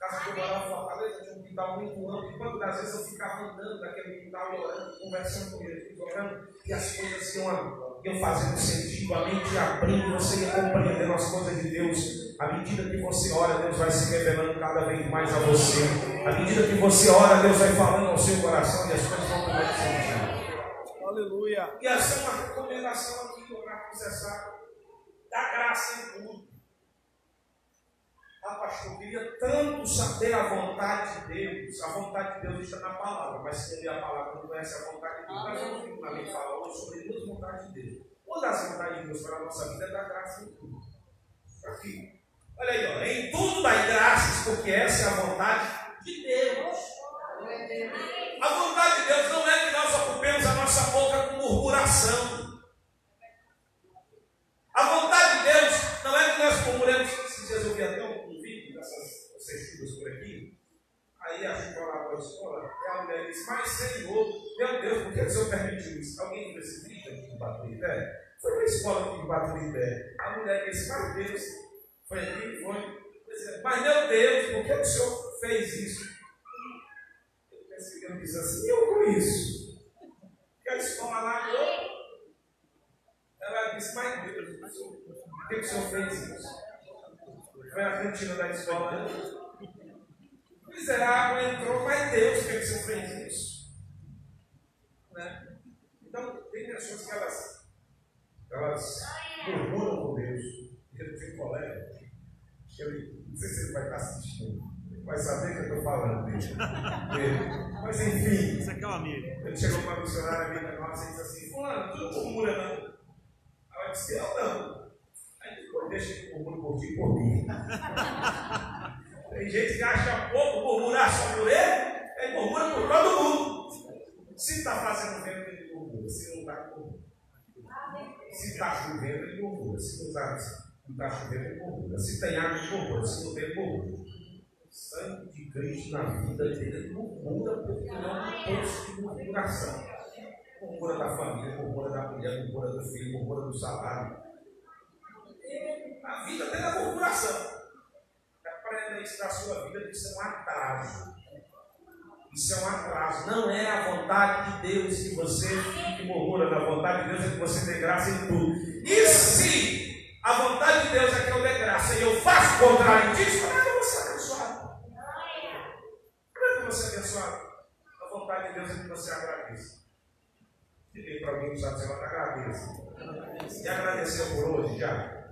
casa Fortaleza, quintal muito amplo, e quantas vezes eu ficava andando naquele quintal orando, conversando com ele, orando, e as coisas iam, iam fazendo sentido, a mente abrindo, você ia compreendendo as coisas de Deus. À medida que você ora, Deus vai se revelando cada vez mais a você. À medida que você ora, Deus vai falando ao seu coração e as coisas vão tomando sentido. Aleluia. E essa é uma recomendação aqui para processar da graça em tudo. Ah, pastor, eu queria tanto saber a vontade de Deus. A vontade de Deus está na palavra, mas se não ler a palavra não conhece a vontade de Deus, nós vamos finalmente falar hoje sobre duas vontades de Deus. Uma das vontades de Deus para a nossa vida é da graça em tudo. Aqui. Olha aí, ó. em tudo dai graças, porque essa é a vontade de Deus. A vontade de Deus não é que nós ocupemos a nossa boca com murmuração. A vontade de Deus não é que nós murmuremos. Esses dias eu vi até um, um vídeo dessas assistidas por aqui. Aí a gente vai lá para a escola e a mulher diz: Mas Senhor, por que o Senhor permitiu isso? Alguém esse vídeo aqui de Baturité? Foi na escola de Baturité. A mulher disse: Mas Deus, foi aqui? Foi. Mas meu Deus, por que o Senhor fez isso? Esse menino diz assim, eu com isso. Que a escola lá, eu. Ela disse, mas Deus, por que o senhor fez isso? Foi a cantina da escola. Miserável entrou, mas Deus, por que o senhor fez isso? Né? Então, tem pessoas que elas, elas murmuram com Deus. Eu tinha um colega, ele, não sei se ele vai estar assistindo vai saber que eu estou falando dele. Mas enfim, Isso aqui é um amigo. ele chegou para a missionária amiga nossa e disse assim: Fulano, tu não murmura não. Ela disse: Eu não. Aí depois deixa que murmure por ti e por mim. Tem gente que acha pouco murmurar só por ele, ele murmura por todo mundo. Se está fazendo vento, ele murmura. Se não está, murmura. Se está chovendo, ele murmura. Se não está está chovendo, ele murmura. Se tem água, ele murmura. Se não tem, murmura sangue de Cristo na vida dele murmura porque não é um posto de murmuração. Murmura da família, murmura da mulher, murmura do filho, murmura do salário. A vida tem a murmuração. Aprenda isso da sua vida, que isso é um atraso. Isso é um atraso. Não é a vontade de Deus que você fique murmura. A vontade de Deus é que você dê graça em tudo. E se a vontade de Deus é que eu dê graça e eu faço o contrário disso, como é que eu vou ser abençoado? Como é que eu vou ser abençoado? A vontade de Deus é que você agradeça. Diga para alguém que está dizendo, agradeça. E agradeceu por hoje já?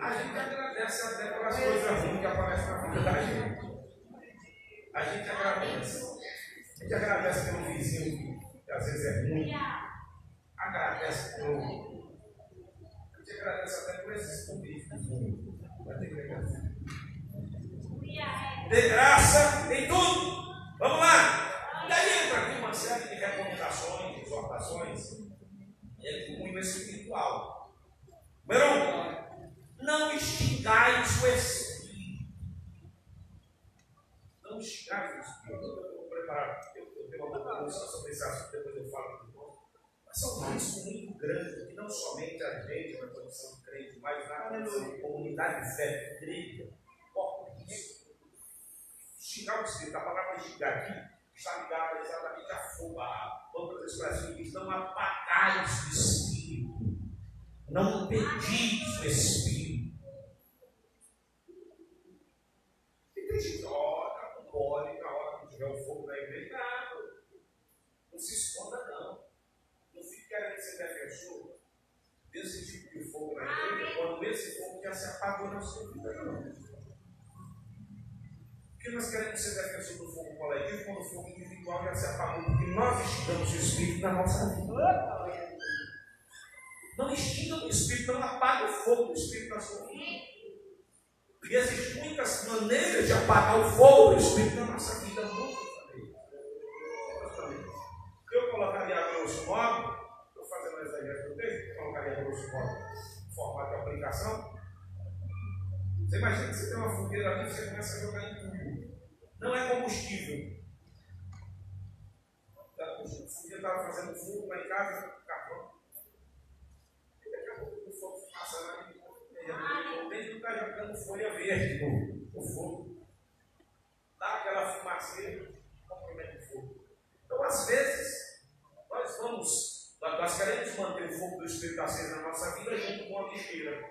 A gente agradece até pelas coisas ruins que aparecem na vida da gente. A gente agradece. A gente agradece pelo vizinho que às vezes é ruim. Agradece pelo. A gente agradece até por esses políticos ruins. Vai ter que agradecer. Dê graça em tudo. Vamos lá. E aí entra aqui uma série de recomendações, exortações. É cunho espiritual. Número um, não extingais o espírito. Não o espírito. Eu vou preparar, eu, eu tenho uma boa música sobre esse assunto, depois eu falo. Mas são riscos muito grandes, que não somente a gente na condição de crente, mas na comunidade de fé, igreja, corre risco. Xingar o espírito, a palavra xingar aqui está ligada exatamente a fogo, a outras expressões que não apagais o espírito, não pedis o espírito. E tem gente, pode, na hora que tiver o fogo na igreja, não, não se esconda, não. Não fique querendo ser defensor desse tipo de fogo na igreja, quando esse fogo já se apagou na sua vida, não. Porque nós queremos ser defensor do fogo coletivo quando o fogo individual já se apagou, porque nós extingamos o Espírito na nossa vida. Não extinga o Espírito, não apague o fogo do Espírito na sua vida. E existem muitas maneiras de apagar o fogo do Espírito na nossa vida. Eu colocaria a grosso modo, estou fazendo um exagero do texto, colocaria a grosso modo, formato de aplicação. Você imagina que você tem uma fogueira ali e você começa a jogar em tudo. Não é combustível. O fogueiro estava fazendo fogo lá em casa, carvão. E daqui a pouco o fogo passa lá e dentro está jogando folha verde no, fogo. Dá aquela fumaceira, compromete o fogo. Então, às vezes, nós vamos, nós queremos manter o fogo do Espírito aceso na nossa vida junto com a lixeira.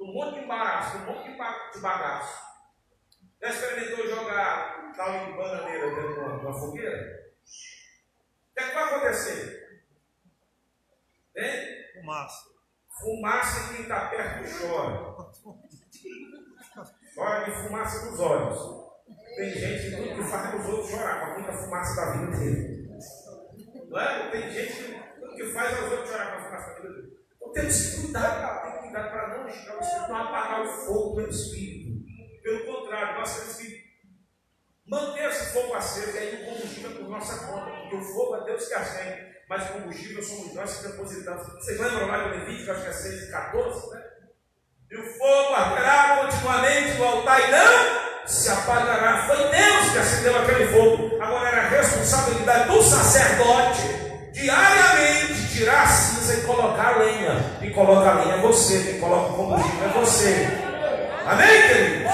Um monte de embaraço, um monte de bagaço. Já experimentou jogar tal de bananeira dentro de uma, de uma fogueira? O que, é que vai acontecer? Hein? Fumaça. Fumaça quem está perto chora. Chora de fumaça nos olhos. Tem gente que tudo que faz os outros chorar, com muita fumaça da vida dele. Não é? Tem gente que tudo que faz os outros chorar com a fumaça da vida dele. Então temos que cuidar, tem que cuidar para não não apagar o fogo do Espírito. Pelo contrário, nós temos que manter esse fogo aceso e aí o combustível é por nossa conta, porque o fogo é Deus que acende, mas o combustível somos nós que depositamos. Vocês lembram lá do Levítico, acho que é 6 e 14, né? E o fogo arderá continuamente no altar e não se apagará. Foi Deus que acendeu aquele fogo. Agora era a responsabilidade do sacerdote diariamente tirar a cinza e colocar a lenha. E coloca a lenha é você, quem coloca o combustível é você. Amém, queridos?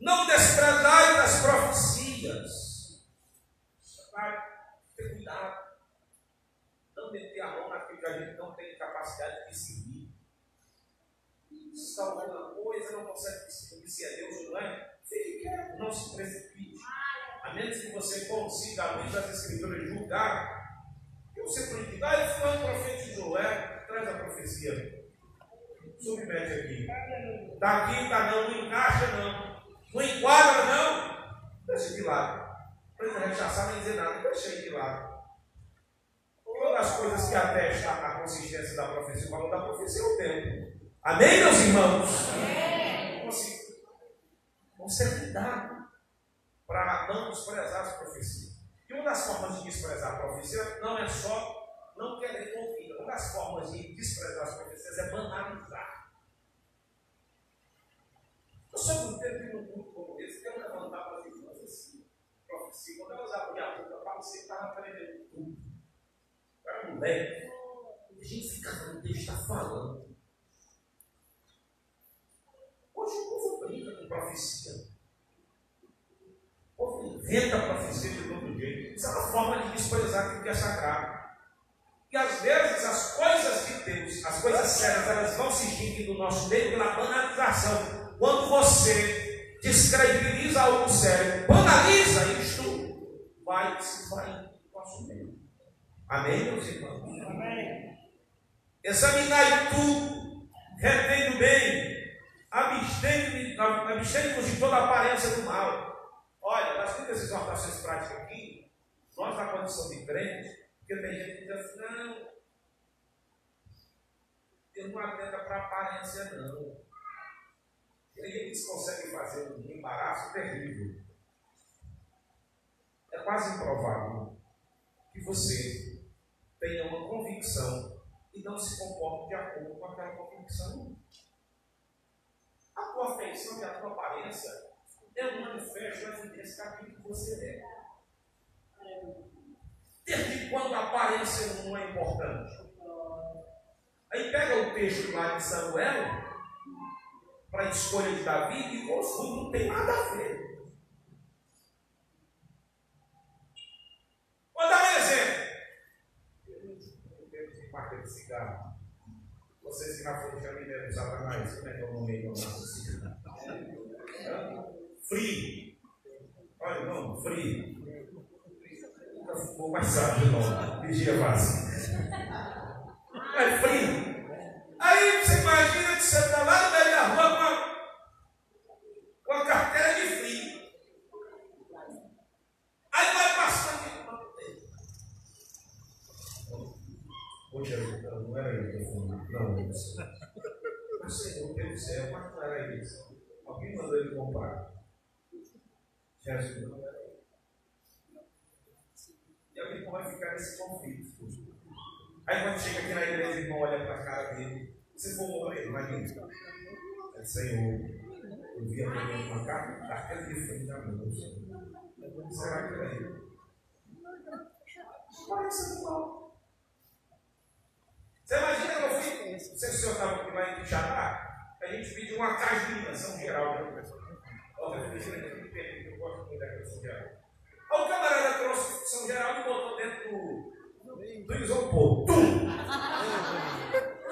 Não desprezai das profecias. Vai ter cuidado. Não meter a mão naquilo que a gente não tem capacidade de discernir. Se está alguma coisa, não consegue discernir se é Deus ou não é. Fique quieto, não se precipite. A menos que você consiga, à luz das Escrituras, julgar. Eu sempre digo, ah, ele foi um profetizou, é, traz a profecia. Submete aqui. Está aqui, está não, não encaixa não. Não enquadra, não. Deixa de lado. Não precisa rechaçar nem dizer nada. Deixa de lado. Das coisas que atesta a consistência da profecia, o valor da profecia é o tempo. Amém, meus irmãos? Amém. Assim, vamos ser cuidado para não desprezar as profecias. E uma das formas de desprezar a profecia não é só não querer ouvir. Uma das formas de desprezar as profecias é banalizar. Eu sou um tempo num mundo como esse, quero levantar para as irmãs assim, profecia. Quando elas abrem a boca, para você estar aprendendo tudo. Leve. A gente fica no Deus está falando. Hoje o povo brinca com profecia. O povo inventa profecia de todo jeito. Isso é uma forma de desprezar aquilo que é sagrado. E às vezes as coisas de Deus, as coisas sérias, elas vão se extinguir do nosso meio pela banalização. Quando você descredibiliza algo sério, banaliza isto, vai se vai. Amém, meus irmãos? Amém. Examinai tudo, retendo bem, abstendo-vos de toda aparência do mal. Olha, das muitas exortações práticas aqui, nós na condição de crente, porque tem gente que diz assim, não, eu não atendo para aparência, não. E aí eles conseguem fazer um embaraço terrível. É quase improvável que você tenha uma convicção e não se comporte de acordo com aquela convicção. A tua afeição e a tua aparência é um manifesto, uma evidência daquilo que você é. Desde quando a aparência não é importante? Aí pega o texto lá de Samuel, para a escolha de Davi, e confunde, não tem nada a ver. Vou dar um exemplo. Eu marca de cigarro. Vocês que na frente já me deram Satanás, como é que é o nome cigarro? Frio. Olha, não, frio vou passar de novo. Vigia fácil. É frio. Aí você imagina que você está lá no meio da rua com a, com a carteira de frio. Aí vai passando. Hoje não era isso. Não, não. Senhor, pelo céu, mas não era isso. Alguém mandou ele comprar. Jesus e como vai ficar nesse conflito. Aí quando chega aqui na igreja, o irmão olha para a cara dele, se for morrer, imagina. É Senhor, eu vi a uma carta, daquela de frente da mão. Será que é ele? Parece igual. Você imagina que eu fui, não sei se o senhor estava aqui lá em Quixadá, a gente pediu uma caixa de iluminação geral. Né? Olha, eu eu gosto muito da iluminação geral. Aí o camarada trouxe São Geraldo e botou dentro do, do isopor. Tum!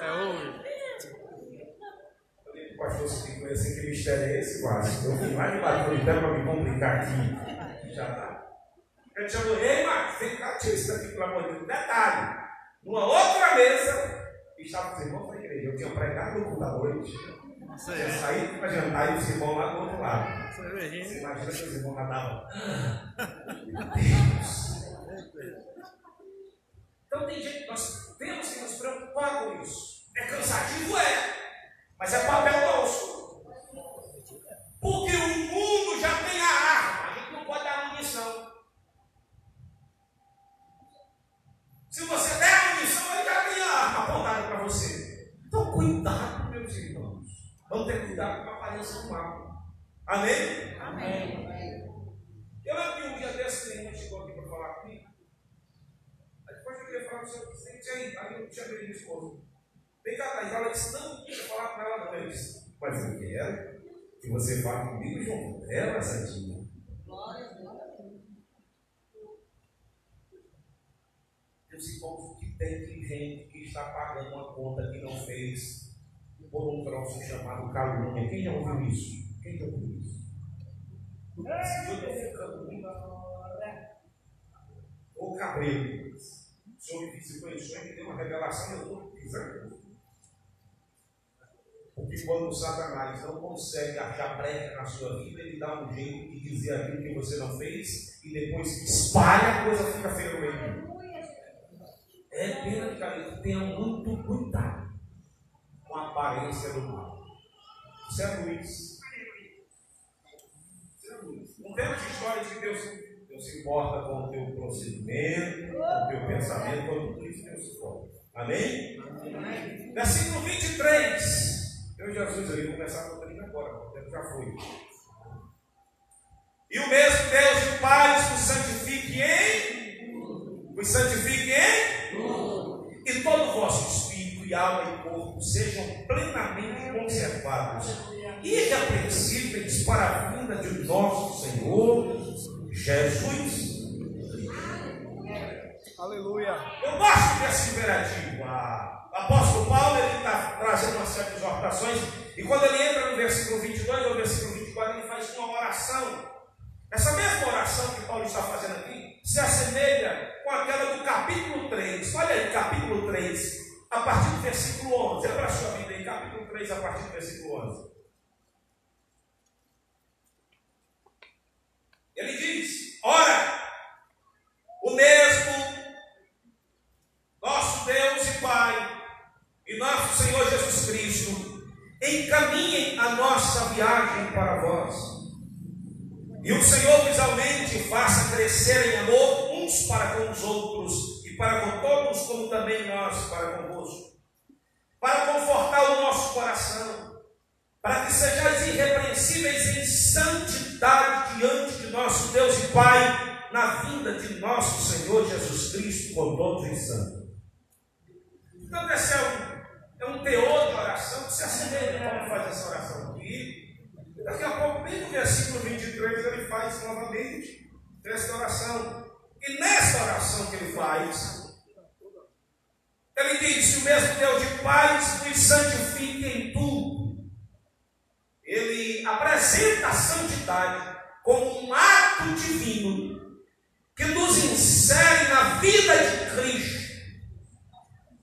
É hoje. Eu falei, pastor, você tem que conhecer que mistério é esse, quase. Eu vim lá de Baturité para me complicar aqui. Já tá. Ele chamou, ei, Marcos, vem cá, tira isso daqui, pelo amor de Deus. Detalhe, numa outra mesa, estava os irmãos da igreja. Eu tinha pregado no culto da noite. Eu saí para jantar e os irmãos lá do outro lado. Você imagina que os irmãos lá Meu Deus! Então tem gente, nós temos que nos preocupar com isso. É cansativo? É. Mas é papel nosso. Porque o mundo já tem a arma. A gente não pode dar munição. Se você der a munição, ele já tem a arma apontada para você. Então cuidado, meus irmãos. Vamos ter cuidado com a aparência do mal. Amém? Amém. Eu lembro um dia desse, nenhum chegou aqui para falar comigo. Aí depois eu queria falar com o senhor, sente aí. Aí eu chamei minha esposa. Vem cá, Thaís. Ela disse, não, não queria falar com ela, não. Eu disse, mas eu quero que você fale comigo, João. Ela, Santinha. Glória a Deus. Meus irmãos, que tem gente que está pagando uma conta que não fez por um troço chamado calúnia. Quem já ouviu isso? Quem já ouviu isso? Se eu estou ficando muito. Cabelo. O Senhor me visitou em sonho e me deu uma revelação e eu estou pisando. Porque quando Satanás não consegue achar brecha na sua vida, ele dá um jeito de dizer aquilo que você não fez e depois espalha, a coisa fica feia no meio. É pena de cabeça. Tenha muito cuidado a aparência do mal. Isso é Luiz. Isso é. Não temos história de que Deus, Deus se importa com o teu procedimento, com o teu pensamento, com tudo isso Deus se importa. Amém? Amém? Versículo 23. Eu, Jesus, ali, vou começar com 30 agora, o tempo já foi. E o mesmo Deus e o Pai os santifique em. Os santifique em. espírito e alma e corpo sejam plenamente conservados irrepreensíveis para a vinda de nosso Senhor Jesus. Aleluia. Eu gosto desse imperativo. A- O apóstolo Paulo ele está trazendo uma série de exortações e quando ele entra no versículo 22 ou versículo 24 ele faz uma oração. Essa mesma oração que Paulo está fazendo aqui se assemelha com aquela do capítulo 3. Olha aí, capítulo 3, a partir do versículo 11. Abra a sua Bíblia aí, capítulo 3, a partir do versículo 11. Ele diz: Ora, o mesmo nosso Deus e Pai e nosso Senhor Jesus Cristo encaminhem a nossa viagem para vós. E o Senhor vos aumente faça crescer em amor uns para com os outros e para com todos, como também nós para convosco. Para confortar o nosso coração, para que sejais irrepreensíveis em santidade diante de nosso Deus e Pai, na vinda de nosso Senhor Jesus Cristo com todos os santos. Então, esse é um, é um teor de oração que se assemelha como faz essa oração aqui. Daqui a pouco, bem no versículo 23, ele faz novamente esta oração. E nessa oração que ele faz, ele diz: o mesmo Deus de paz nos santifique em tudo. Ele apresenta a santidade como um ato divino que nos insere na vida de Cristo.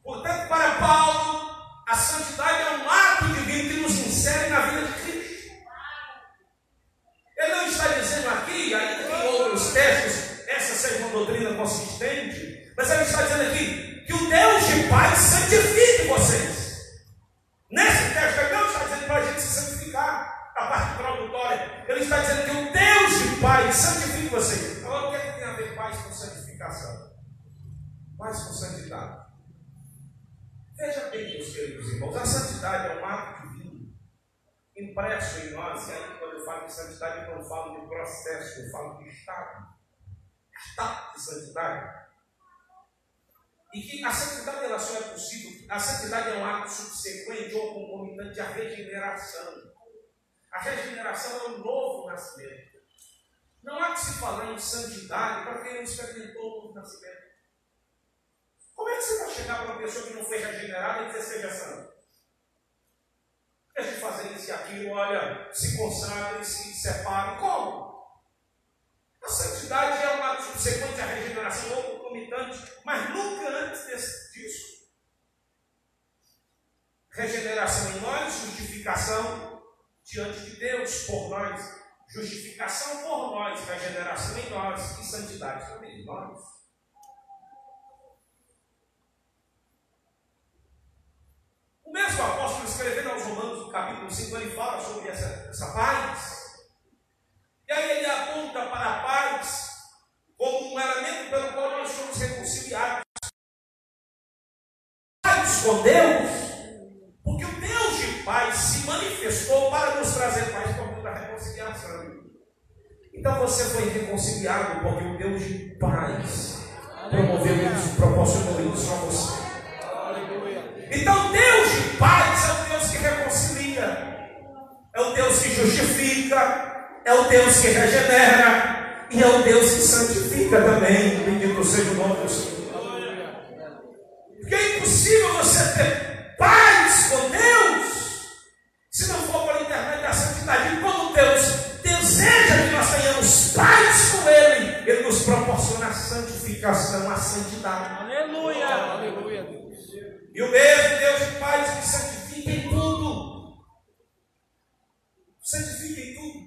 Portanto, para Paulo, a santidade é um ato divino que nos insere na vida de Cristo. Ele não está dizendo aqui, ainda que em outros textos, essa seja uma doutrina consistente, mas ele está dizendo aqui que o Deus de paz santifique vocês. Nesse texto, ele não está dizendo para a gente se santificar, a parte introdutória. Ele está dizendo que o Deus de paz santifique vocês. Agora, o que, é que tem a ver paz com santificação? Paz com santidade. Veja bem, meus queridos irmãos, a santidade é um ato divino, impresso em nós, e aí quando eu falo de santidade, eu não falo de processo, eu falo de estado. Estado de santidade. E que a santidade ela só é possível, a santidade é um ato subsequente ou concomitante à regeneração. A regeneração é um novo nascimento. Não há que se falar em santidade para quem não experimentou o novo nascimento. Como é que você vai chegar para uma pessoa que não foi regenerada e dizer seja santo? Deixa de fazer isso e aquilo, olha, se consagre, se separe. Como? A santidade é um ato subsequente à regeneração ou concomitante, mas nunca antes disso. Regeneração em nós, justificação diante de Deus por nós. Justificação por nós, regeneração em nós e santidade também em nós. O mesmo apóstolo escrevendo aos Romanos, no capítulo 5, ele fala sobre essa, essa paz. E aí ele aponta para a paz como um elemento pelo qual nós somos reconciliados. Com Deus, porque o Deus de paz se manifestou para nos trazer paz por meio da reconciliação. Então você foi reconciliado porque o Deus de paz promoveu isso, proporcionou isso a você. Então Deus de paz é o Deus que reconcilia, é o Deus que justifica, é o Deus que regenera e é o Deus que santifica também. Bendito seja o nome do Senhor. Porque é impossível você ter paz com Deus se não for por intermédio da santidade. E quando Deus deseja que nós tenhamos paz com Ele, Ele nos proporciona a santificação, a santidade. Aleluia. Aleluia, Deus. E o mesmo Deus de paz que santifica em tudo. Santifica em tudo.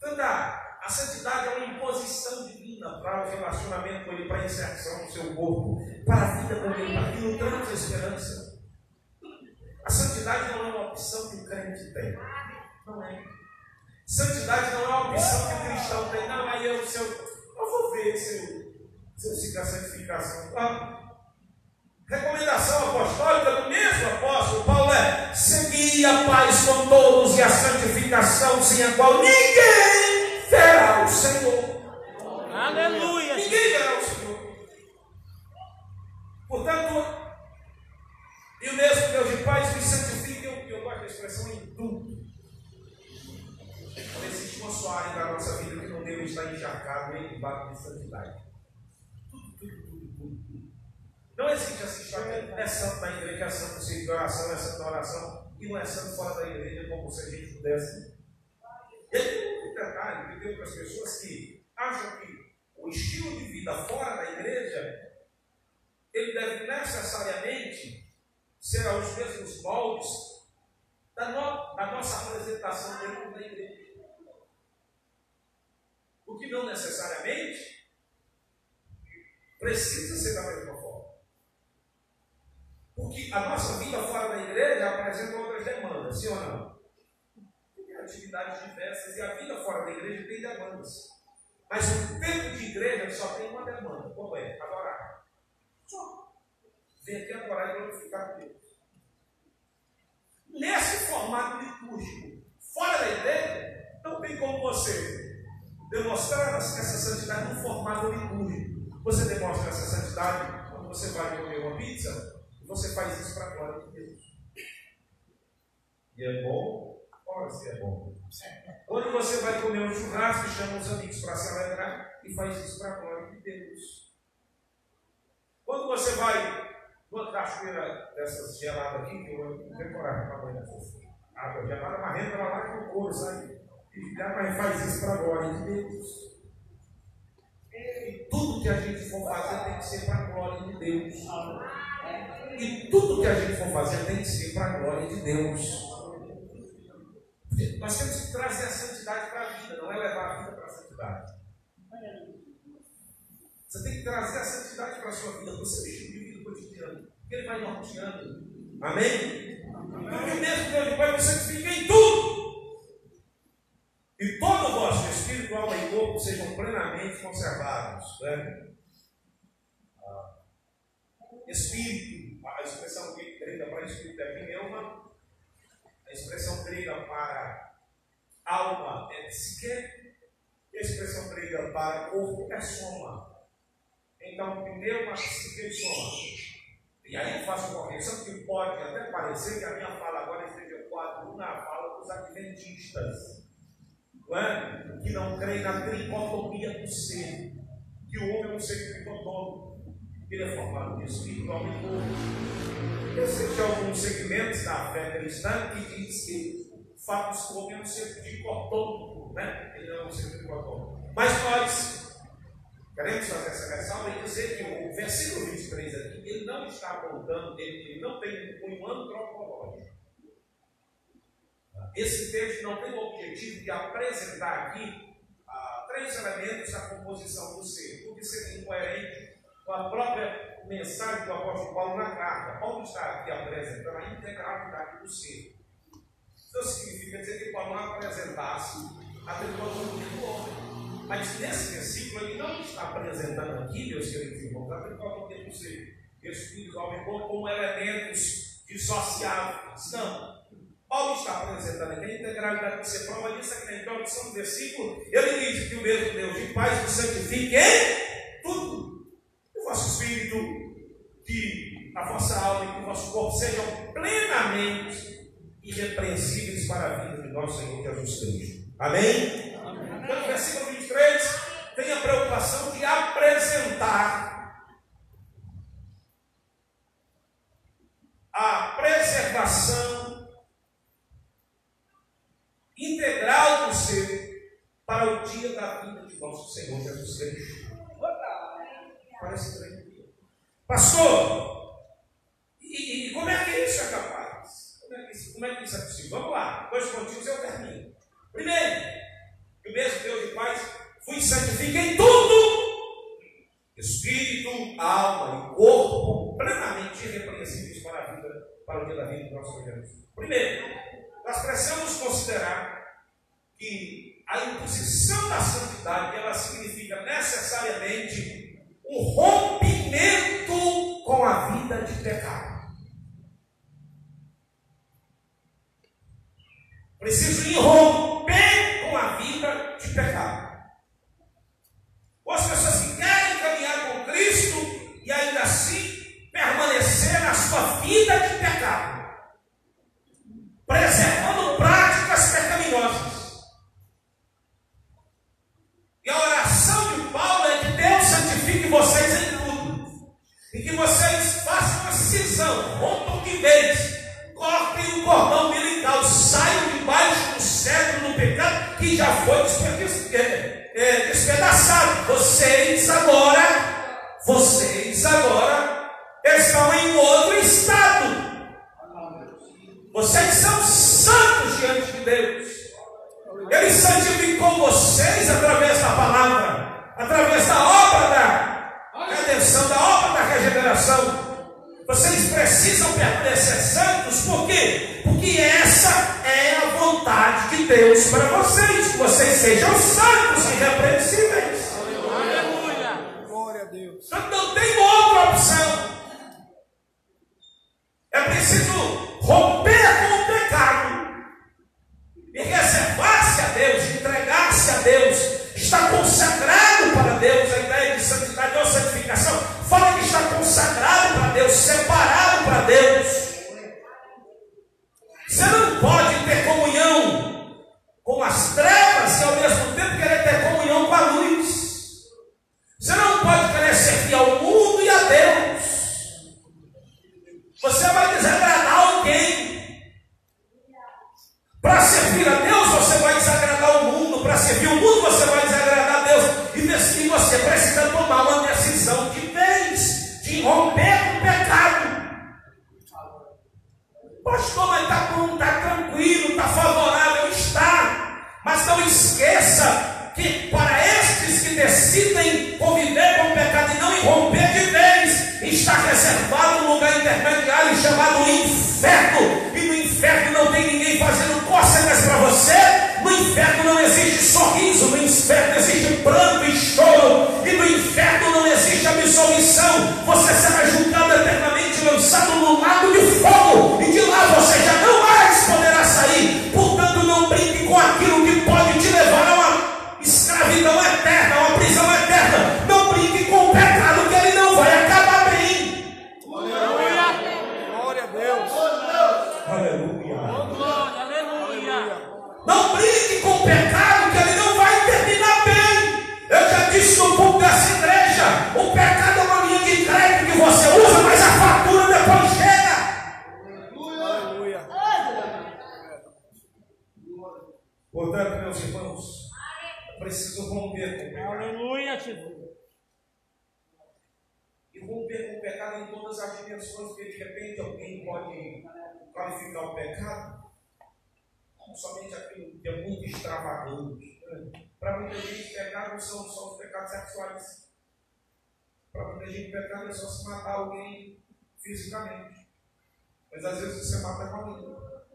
Portanto, a, santidade é uma imposição divina para o relacionamento com Ele, para a inserção no seu corpo, para a vida com Ele, para que traz esperança. A santidade não é uma opção que o crente tem. Não é. Santidade não é uma opção que o cristão tem. Não, aí eu, eu, eu vou ver se eu, se eu a santificação. Recomendação apostólica do mesmo apóstolo Paulo é: seguir a paz com todos e a santificação, sem a qual ninguém verá o Senhor. Aleluia. Ninguém verá o Senhor. Portanto, e o mesmo Deus de paz me santifica, que eu gosto da expressão em tudo. Não existe uma só área da nossa vida que não deve estar encharcada em barco de santidade. Tudo, tudo, tudo, tudo, tudo. Não existe essa história, é santo na igreja, é santo no oração, é santo na oração, e não é santo fora da igreja, como se a gente pudesse vida fora da igreja, ele deve necessariamente ser aos mesmos moldes da, no, da nossa apresentação dentro da igreja. O que não necessariamente precisa ser da mesma forma. Porque a nossa vida fora da igreja apresenta outras demandas, sim ou não? Tem atividades diversas e a vida fora da igreja tem demandas. Mas o tempo de igreja só tem uma demanda. Como é? Adorar. Só. Vem aqui adorar e glorificar Deus. Nesse formato litúrgico, fora da igreja, não tem como você demonstrar essa santidade no formato litúrgico. Você demonstra essa santidade quando você vai comer uma pizza e você faz isso para a glória de Deus. E é bom? Ora, se é bom. Quando você vai comer um churrasco, chama os amigos para celebrar e faz isso para a glória de Deus. Quando você vai numa cachoeira dessas geladas aqui, que eu não tenho coragem para banhar nessas águas geladas, mas entra lá com o couro, sabe? E mas faz isso para a glória de Deus. E tudo que a gente for fazer tem que ser para a glória de Deus. E tudo que a gente for fazer tem que ser para a glória de Deus. Nós temos que trazer a santidade para a vida, não é levar a vida para a santidade. Você tem que trazer a santidade para a sua vida, você estilo de vida cotidiano, porque ele vai norteando. Amém? Porque mesmo Deus de Pai, você fica em tudo. E todo o vosso espírito, alma e corpo sejam plenamente conservados. Né? Espírito, a expressão grega para espírito é pneuma, a expressão grega para alma é psique, e a expressão grega para corpo é soma. Então, pneuma, psique e soma. E aí eu faço correção que pode até parecer que a minha fala agora esteja quadro na fala dos adventistas, não é? que não creem na tricotomia do ser, que o homem é um ser tricotômico ele é formado de espírito, alma e corpo. Existem alguns segmentos da fé cristã que diz que o fato de homem é um ser dicotômico, né? Ele não é um ser dicotômico. Mas nós queremos fazer essa ressalva e dizer que o versículo 23 aqui, ele não está apontando, ele, ele não tem um antropológico. Esse texto não tem o objetivo de apresentar aqui ah, três elementos da composição do ser, porque seria incoerente com a própria mensagem do apóstolo Paulo na carta. Paulo está aqui apresentando a integralidade do ser. Isso significa dizer que Paulo não apresentasse a tricotomia do homem. Mas nesse versículo ele não está apresentando aqui, meus queridos irmãos, a tricotomia do ser. Espírito, homem, como elementos dissociáveis. Não. Paulo está apresentando aqui a integralidade do ser. Prova disso aqui na introdução do versículo. Ele diz que o mesmo Deus de paz nos santifique em espírito, que a vossa alma e que o vosso corpo sejam plenamente irrepreensíveis para a vida de nosso Senhor Jesus Cristo. Amém? Amém. Então, versículo Pastor, e, e, como é que isso é capaz? Como é que isso, como é, que isso é possível? Vamos lá, dois pontinhos eu termino. Primeiro, que o mesmo Deus de paz fui santifica em tudo. Espírito, alma e corpo plenamente irrepreensíveis para a vida, para o dia da vida do nosso Deus. Primeiro, qualificar o pecado somente aquilo que é muito extravagante. né? Para muita gente, pecado são só os pecados sexuais. Para muita gente, pecado é só se matar alguém fisicamente. Mas às vezes você mata com a língua.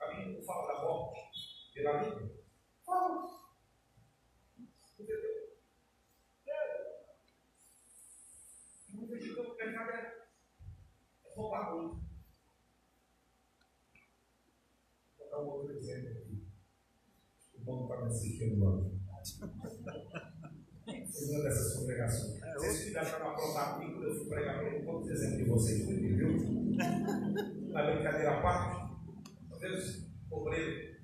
A Bíblia não fala da morte pela língua? Fala. Entendeu? Muita gente o pecado é é roubar muito. Vou dar um outro exemplo aqui. O bom está me assistindo lá. Uma dessas congregações. Vocês cuidaram para aprontar comigo quando eu fui pregar para um pouco de exemplo de vocês, viu? Na brincadeira à parte, vezes o obreiro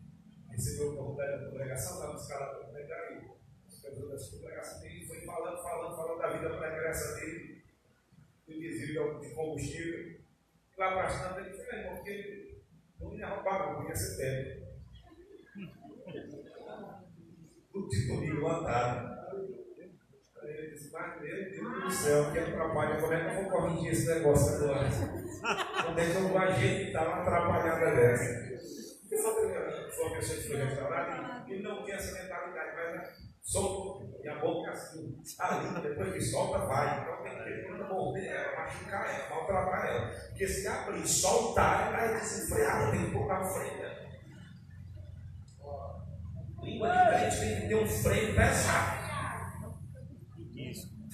recebeu o oportunidade da congregação, estava escalado para pregar e as pessoas dessa congregação dele foi falando, falando, falando da vida pregressa dele, do desvio de combustível. Lá para cima ele foi, irmão, porque ele não ia roubar, não ia ser pego. O tipo de lotado. Aí ele disse, mas meu Deus do céu, que atrapalha, como é que eu vou corrigir esse negócio agora? Como é que eu vou ajeitar uma atrapalhada dessa? Porque uma foi uma pessoa que foi restaurada e não tem essa mentalidade, mas solta, e a boca assim, ali, depois que solta, vai. Então tem que ter quando morder ela, machucar ela, maltratar ela. Porque se abrir soltar, ela é desenfreada, tem que colocar o freio. Língua de crente tem que ter um freio pesado.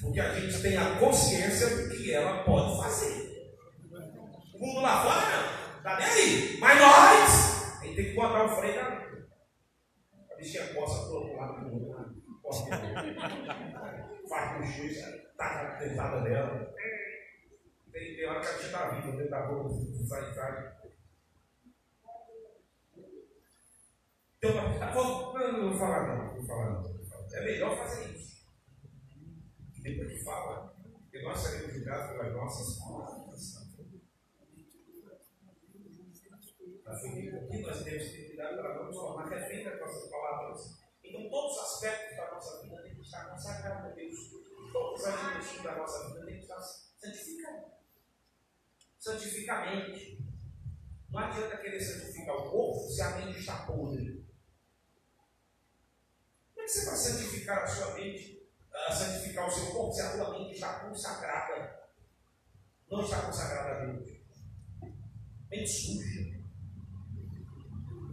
Porque a gente tem a consciência do que ela pode fazer. O mundo lá fora tá nem aí. Mas nós, a gente tem que botar o freio na. A bichinha coça pro outro lado do mundo. Faz com juiz, taca a dentada dela. Tem, tem hora que a gente tá viva dentro da boca, sai, sai. Então, vou, não, não vou falar não, vou falar não. É melhor fazer isso. Bíblia que fala que nós seremos julgados pelas nossas palavras. Aqui nós temos que ter cuidado para não nos tornar refém das nossas palavras. Então, todos os aspectos da nossa vida têm que estar consagrados a Deus. Todos os aspectos da nossa vida têm que estar santificados. Santificar a mente. Não adianta querer santificar o corpo se a mente está podre. Como é que você vai santificar a sua mente, uh, santificar o seu corpo, se a tua mente está consagrada? Não está consagrada a Deus. Mente suja.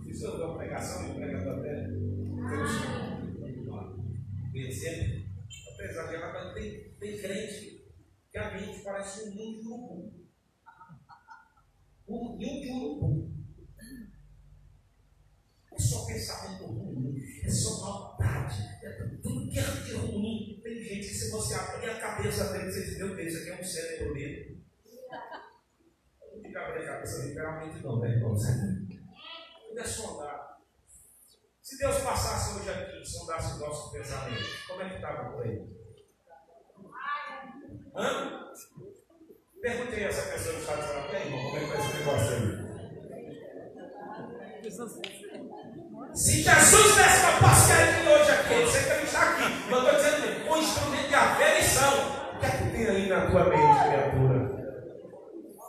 Fiz uma pregação o pregador até exemplo, apesar de ela tem, tem crente que a mente parece um ninho de urubu. Um ninho de urubu. É só pensamento ruim, é só maldade, é tudo que é de ruim. Tem gente que se você abrir a cabeça dele, você diz, meu Deus, isso aqui é um cérebro dele. Não fica abrir a cabeça literalmente não, né, irmão? Tudo é sondar. Se Deus passasse hoje aqui e sondasse o nosso pensamento, como é que estava por aí? Hã? Perguntei a essa pessoa no chat, ela tem, irmão, como é que vai esse negócio aí? Se Jesus desse uma pascaria hoje aqui, você que está aqui, mas eu estou dizendo, um instrumento de aferição, o que é que tem aí na tua mente, criatura?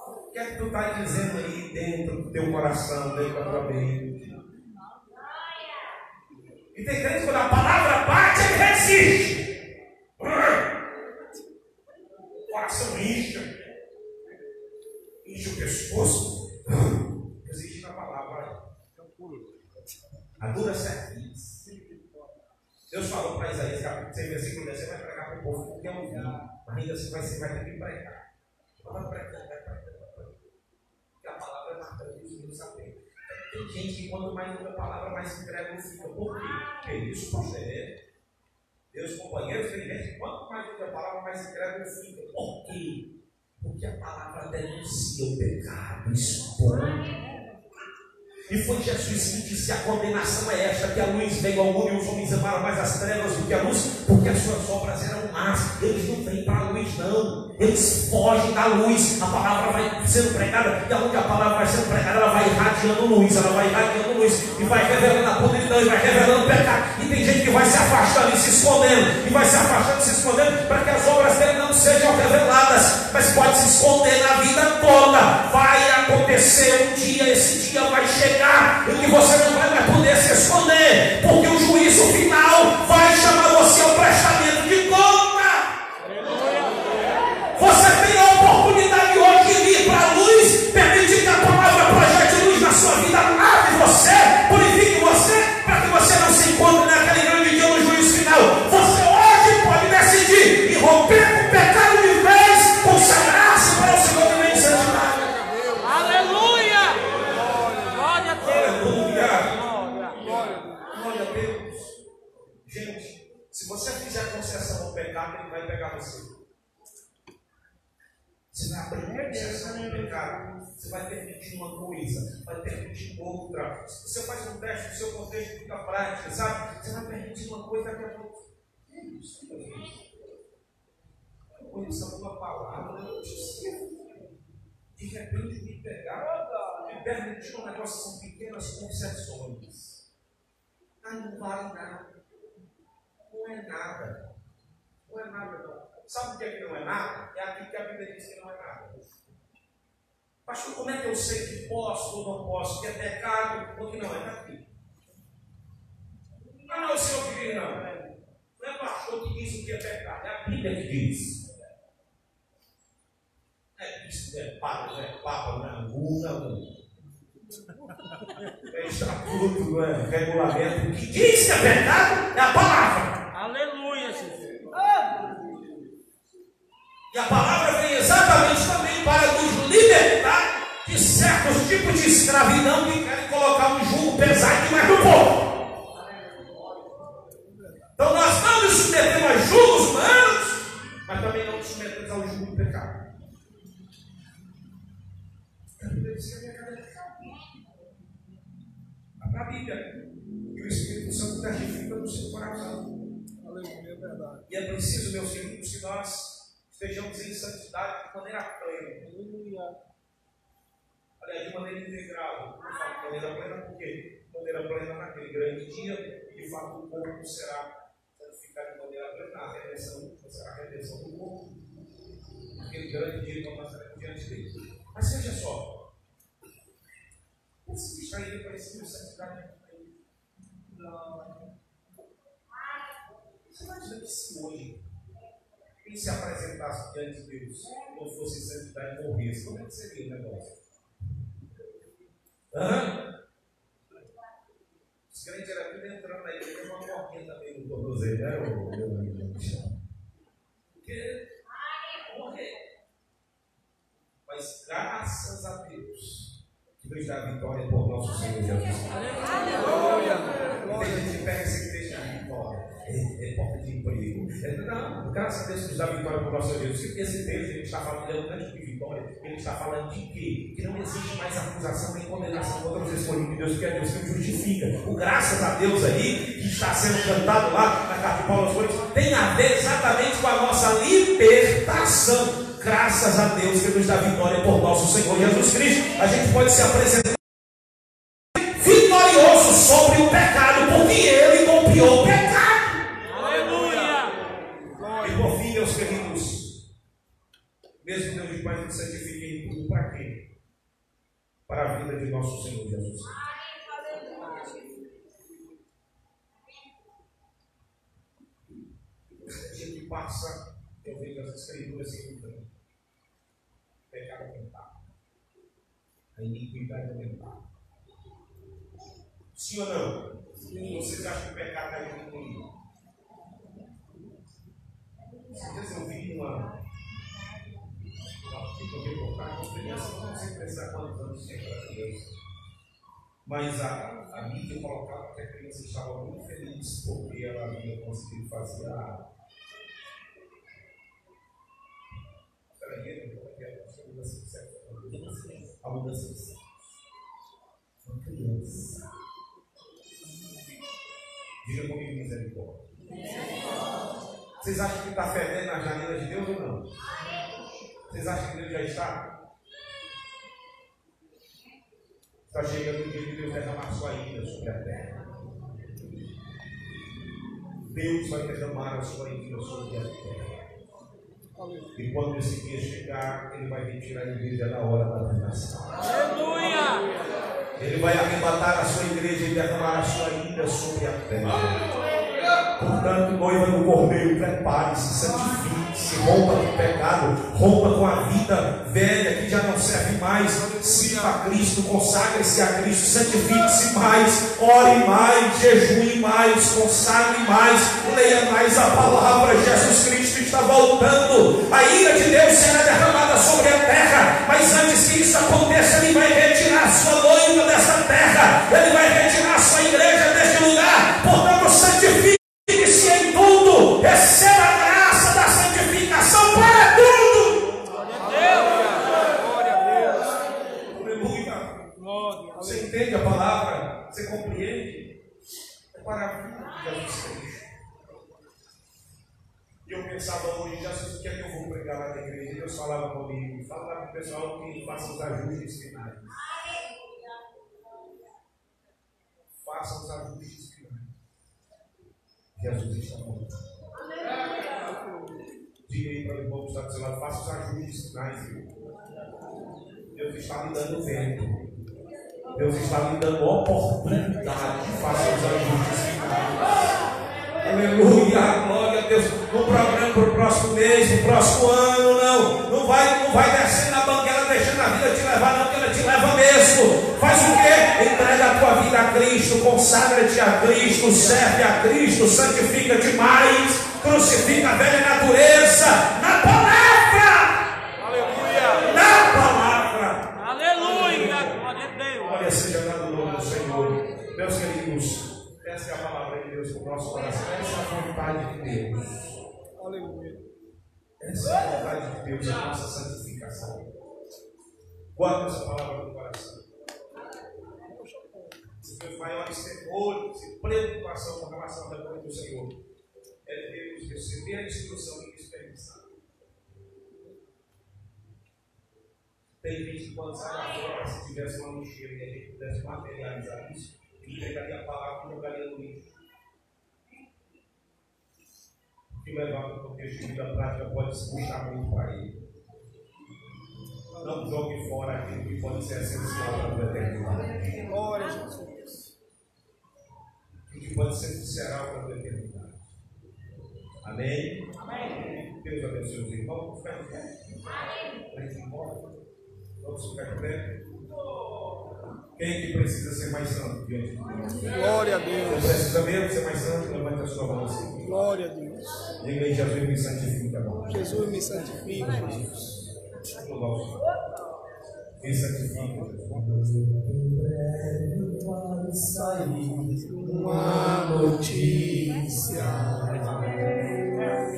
O que é que tu está dizendo aí dentro do teu coração, dentro da tua mente? E crente quando a palavra bate, ele resiste. O coração incha. Incha o pescoço. Resiste na palavra. A dura serviço. Deus falou para Isaías, capítulo 6, versículo 10, você vai pregar para o povo é um filho. Mas ainda assim vai, você vai ter que pregar. Vai pregando, vai pregando, vai pregando. Porque a palavra é marcante dos meus saberes. Tem gente que quanto mais ouve a palavra, mais incrédulo fica. Por quê? Porque isso. Meus companheiros, tem gente que quanto mais ouve a palavra, mais incrédulo fica. Por quê? Porque a palavra denuncia o pecado, expõe. E foi Jesus que disse: a condenação é esta, que a luz veio ao mundo e os homens amaram mais as trevas do que a luz, porque as suas obras eram más. Eles não vêm para a luz, não. Eles fogem da luz. A palavra vai sendo pregada, e aonde a palavra vai sendo pregada, ela vai irradiando luz, ela vai irradiando luz, e vai revelando a podridão, e vai revelando o pecado. E tem gente que vai se afastando e se escondendo, e vai se afastando e se escondendo, para que as obras não sejam reveladas, mas pode se esconder na vida toda. Vai acontecer um dia, esse dia vai chegar em que você não vai mais poder se esconder, porque o juízo final vai chamar você ao prestamento daqui a pouco. Que isso? Eu conheço a tua palavra, eu te sirvo. De repente me pegar, me permitir um negócio, são pequenas concessões. Ah, não vale nada. Não é nada. Não é nada, não. Sabe o que é que não é nada? É aquilo que a Bíblia diz que não é nada. Pastor, como é que eu sei que posso ou não posso? Que é pecado ou que não é? Está aqui. Ah, não, o senhor que diz não. Não é pastor que diz o que é pecado, é a Bíblia que diz. É bispo, é papa, não é papa, não é anguna, não. É estatuto, não é regulamento. O que diz que é pecado é a palavra. Aleluia, Jesus. E a palavra vem exatamente também para nos libertar de certos tipos de escravidão que querem colocar um jugo pesado demais no povo. Então nós não nos submetemos a julgos humanos, mas também não nos submetemos ao jugo do pecado. A Bíblia diz que a pecado é pecado. A Bíblia. E o Espírito Santo testifica no seu coração. E é preciso, meus queridos, que nós estejamos em santidade de maneira plena. Aliás, de maneira integral. De maneira plena porque de maneira plena naquele grande dia, de fato o corpo será santificado de maneira plena. A redenção a redenção do corpo. Aquele grande dia que nós estaremos diante dele. Mas veja só. Esse está aí parecido santidade. Não. Você imagina que se hoje quem se apresentasse diante de Deus não fosse santidade morresse, como é que seria o negócio? Hã? Crentes eram tudo entrando na igreja, uma porquinha também no tornozelo, era o meu amigo Porque morrer. Mas graças a Deus que nos dá vitória por nosso Senhor Jesus. Aleluia! Tem gente que pega esse texto a vitória é, é, porta de emprego. É, não, graças a Deus que nos dá vitória por nosso Deus. Esse texto ele está falando, ele é de vitória, ele está falando de quê? Que não existe mais acusação nem condenação contra os escolhidos de Deus, porque é Deus que justifica. O graças a Deus aí, que está sendo cantado lá na carta de Paulo aos Coríntios, tem a ver exatamente com a nossa libertação. Graças a Deus que nos dá vitória por nosso Senhor Jesus Cristo. A gente pode se apresentar vitorioso sobre o pecado, nos santifique em tudo, para quê? Para a vida de nosso Senhor Jesus. Dia que passa, eu vejo as escrituras se cumprindo. Pecado aumentar. A iniquidade aumentar. Sim ou não? Sim. Vocês acham que o pecado está diminuindo? Vocês ouviram uma ficam reportagens, crianças não precisar quantos anos tinha para criança. Mas a, a mídia colocava que a criança estava muito feliz porque ela havia conseguido fazer a. Peraí, como é que é? A mudança de sexo. A mudança de sexo. Uma criança. Diga comigo misericórdia. Vocês acham que está fedendo na janela de Deus ou não? Vocês acham que Deus já está? Está chegando o dia que Deus derramar sua ira sobre a terra. Deus vai derramar a sua ira sobre a terra. E quando esse dia chegar, Ele vai retirar a igreja na hora da tentação. Aleluia! Ele vai arrebatar a sua igreja e derramar a sua ira sobre a terra. Portanto, noiva do cordeiro, prepare-se, santifique rompa com o pecado, rompa com a vida velha que já não serve mais, sirva a Cristo, consagre-se a Cristo, santifique-se mais, ore mais, jejue mais, consagre mais, leia mais a palavra. Jesus Cristo está voltando, a ira de Deus será derramada sobre a terra, mas antes que isso aconteça, Ele vai retirar a sua noiva dessa terra, Ele vai retirar Jesus Cristo. E eu pensava hoje, Jesus, o que é que eu vou pregar lá na igreja? E Deus falava comigo, fala para o pessoal que faça os ajustes finais. Faça os ajustes finais. Jesus está morto. Diga aí para o irmão que está do seu lado, faça os ajustes finais, Deus está me dando vento. Deus está lhe dando oportunidade de fazer os ajustes. Aleluia, glória a Deus. No programa para o próximo mês, no próximo ano, não. Não vai, não vai descer na banguela deixando a vida te levar, não, porque ela te leva mesmo. Faz o quê? Entrega a tua vida a Cristo, consagra-te a Cristo, serve a Cristo, santifica-te mais, crucifica a velha natureza na palavra. nosso coração. Essa é a vontade de Deus. Aleluia. Essa é a vontade de Deus, a nossa santificação. Guarda essa palavra no coração. Os meus maiores temores e preocupação com relação à vergonha do Senhor é Deus receber a instrução e desperdiçar. Tem gente que quando se tivesse uma lixeira e a gente pudesse materializar isso, ele pegaria a palavra e jogaria no lixo. que levar para o contexto de vida prática pode se puxar muito para ele. Não jogue fora aquilo que pode ser essencial para a eternidade. Glória a Jesus. O que pode ser essencial para a eternidade. Amém? Amém. Deus abençoe os irmãos. Vamos ficar de pé. Amém. Vamos embora. Vamos ficar pé. Quem que precisa ser mais santo Deus? Glória a Deus. Você precisa mesmo ser mais santo? Levanta a sua mão assim. Glória a Deus. Diga aí, Jesus me santifica, agora. Jesus me santifica, Jesus. Me santifica, Jesus. Quando sair uma notícia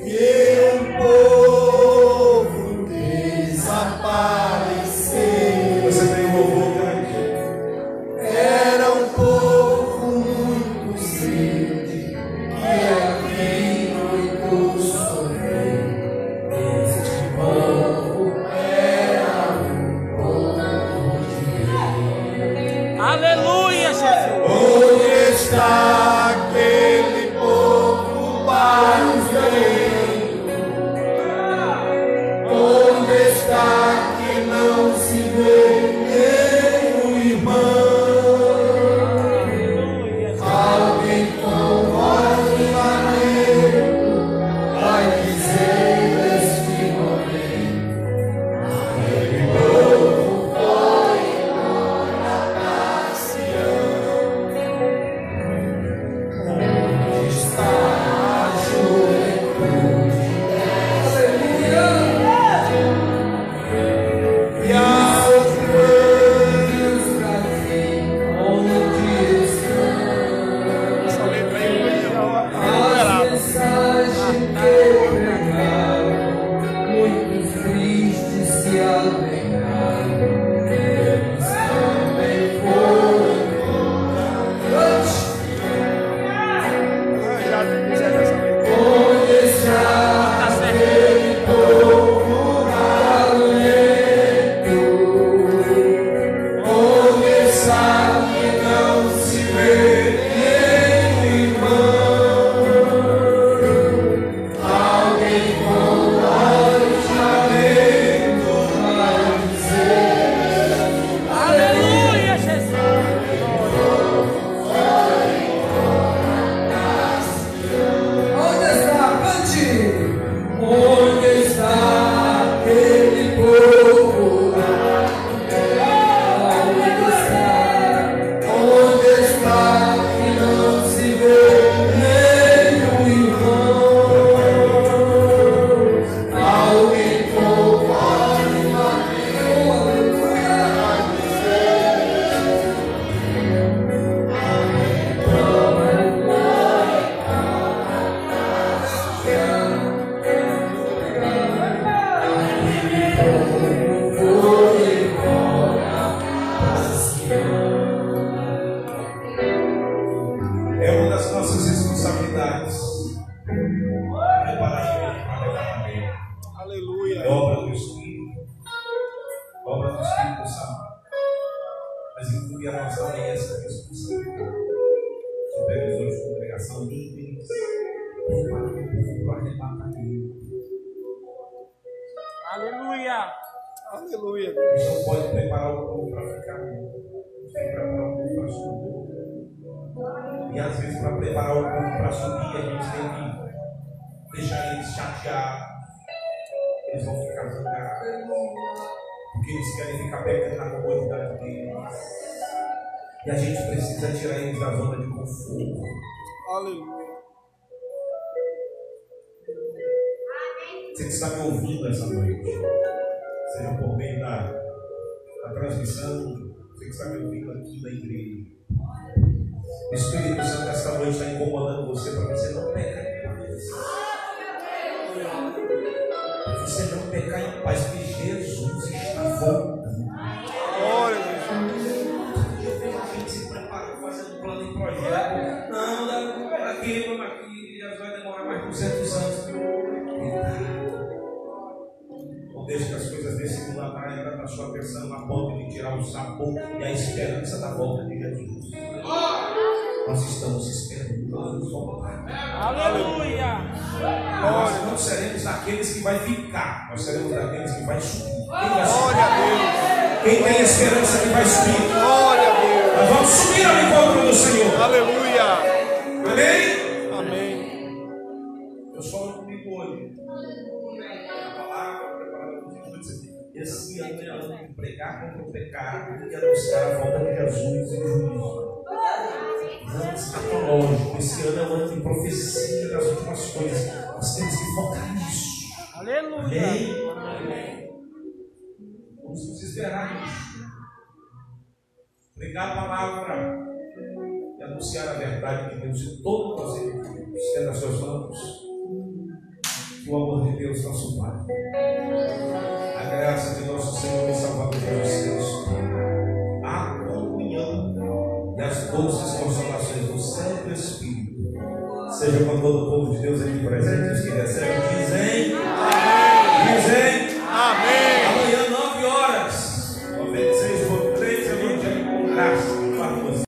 que um povo desaparece. O sabor e a esperança da volta de Jesus. Nós estamos esperando voltar. Aleluia. Nós não seremos daqueles que vai ficar, nós seremos daqueles que vai subir. Quem Deus. Quem tem esperança que vai subir? Esperar nisso. Pregar a palavra e anunciar a verdade de Deus em todo o Deus. Estenda as suas mãos. O amor de Deus, nosso Pai, a graça de nosso Senhor e Salvador Jesus Cristo, a comunhão e as doces consolações do Santo Espírito, seja com todo o povo de Deus aqui presente, os que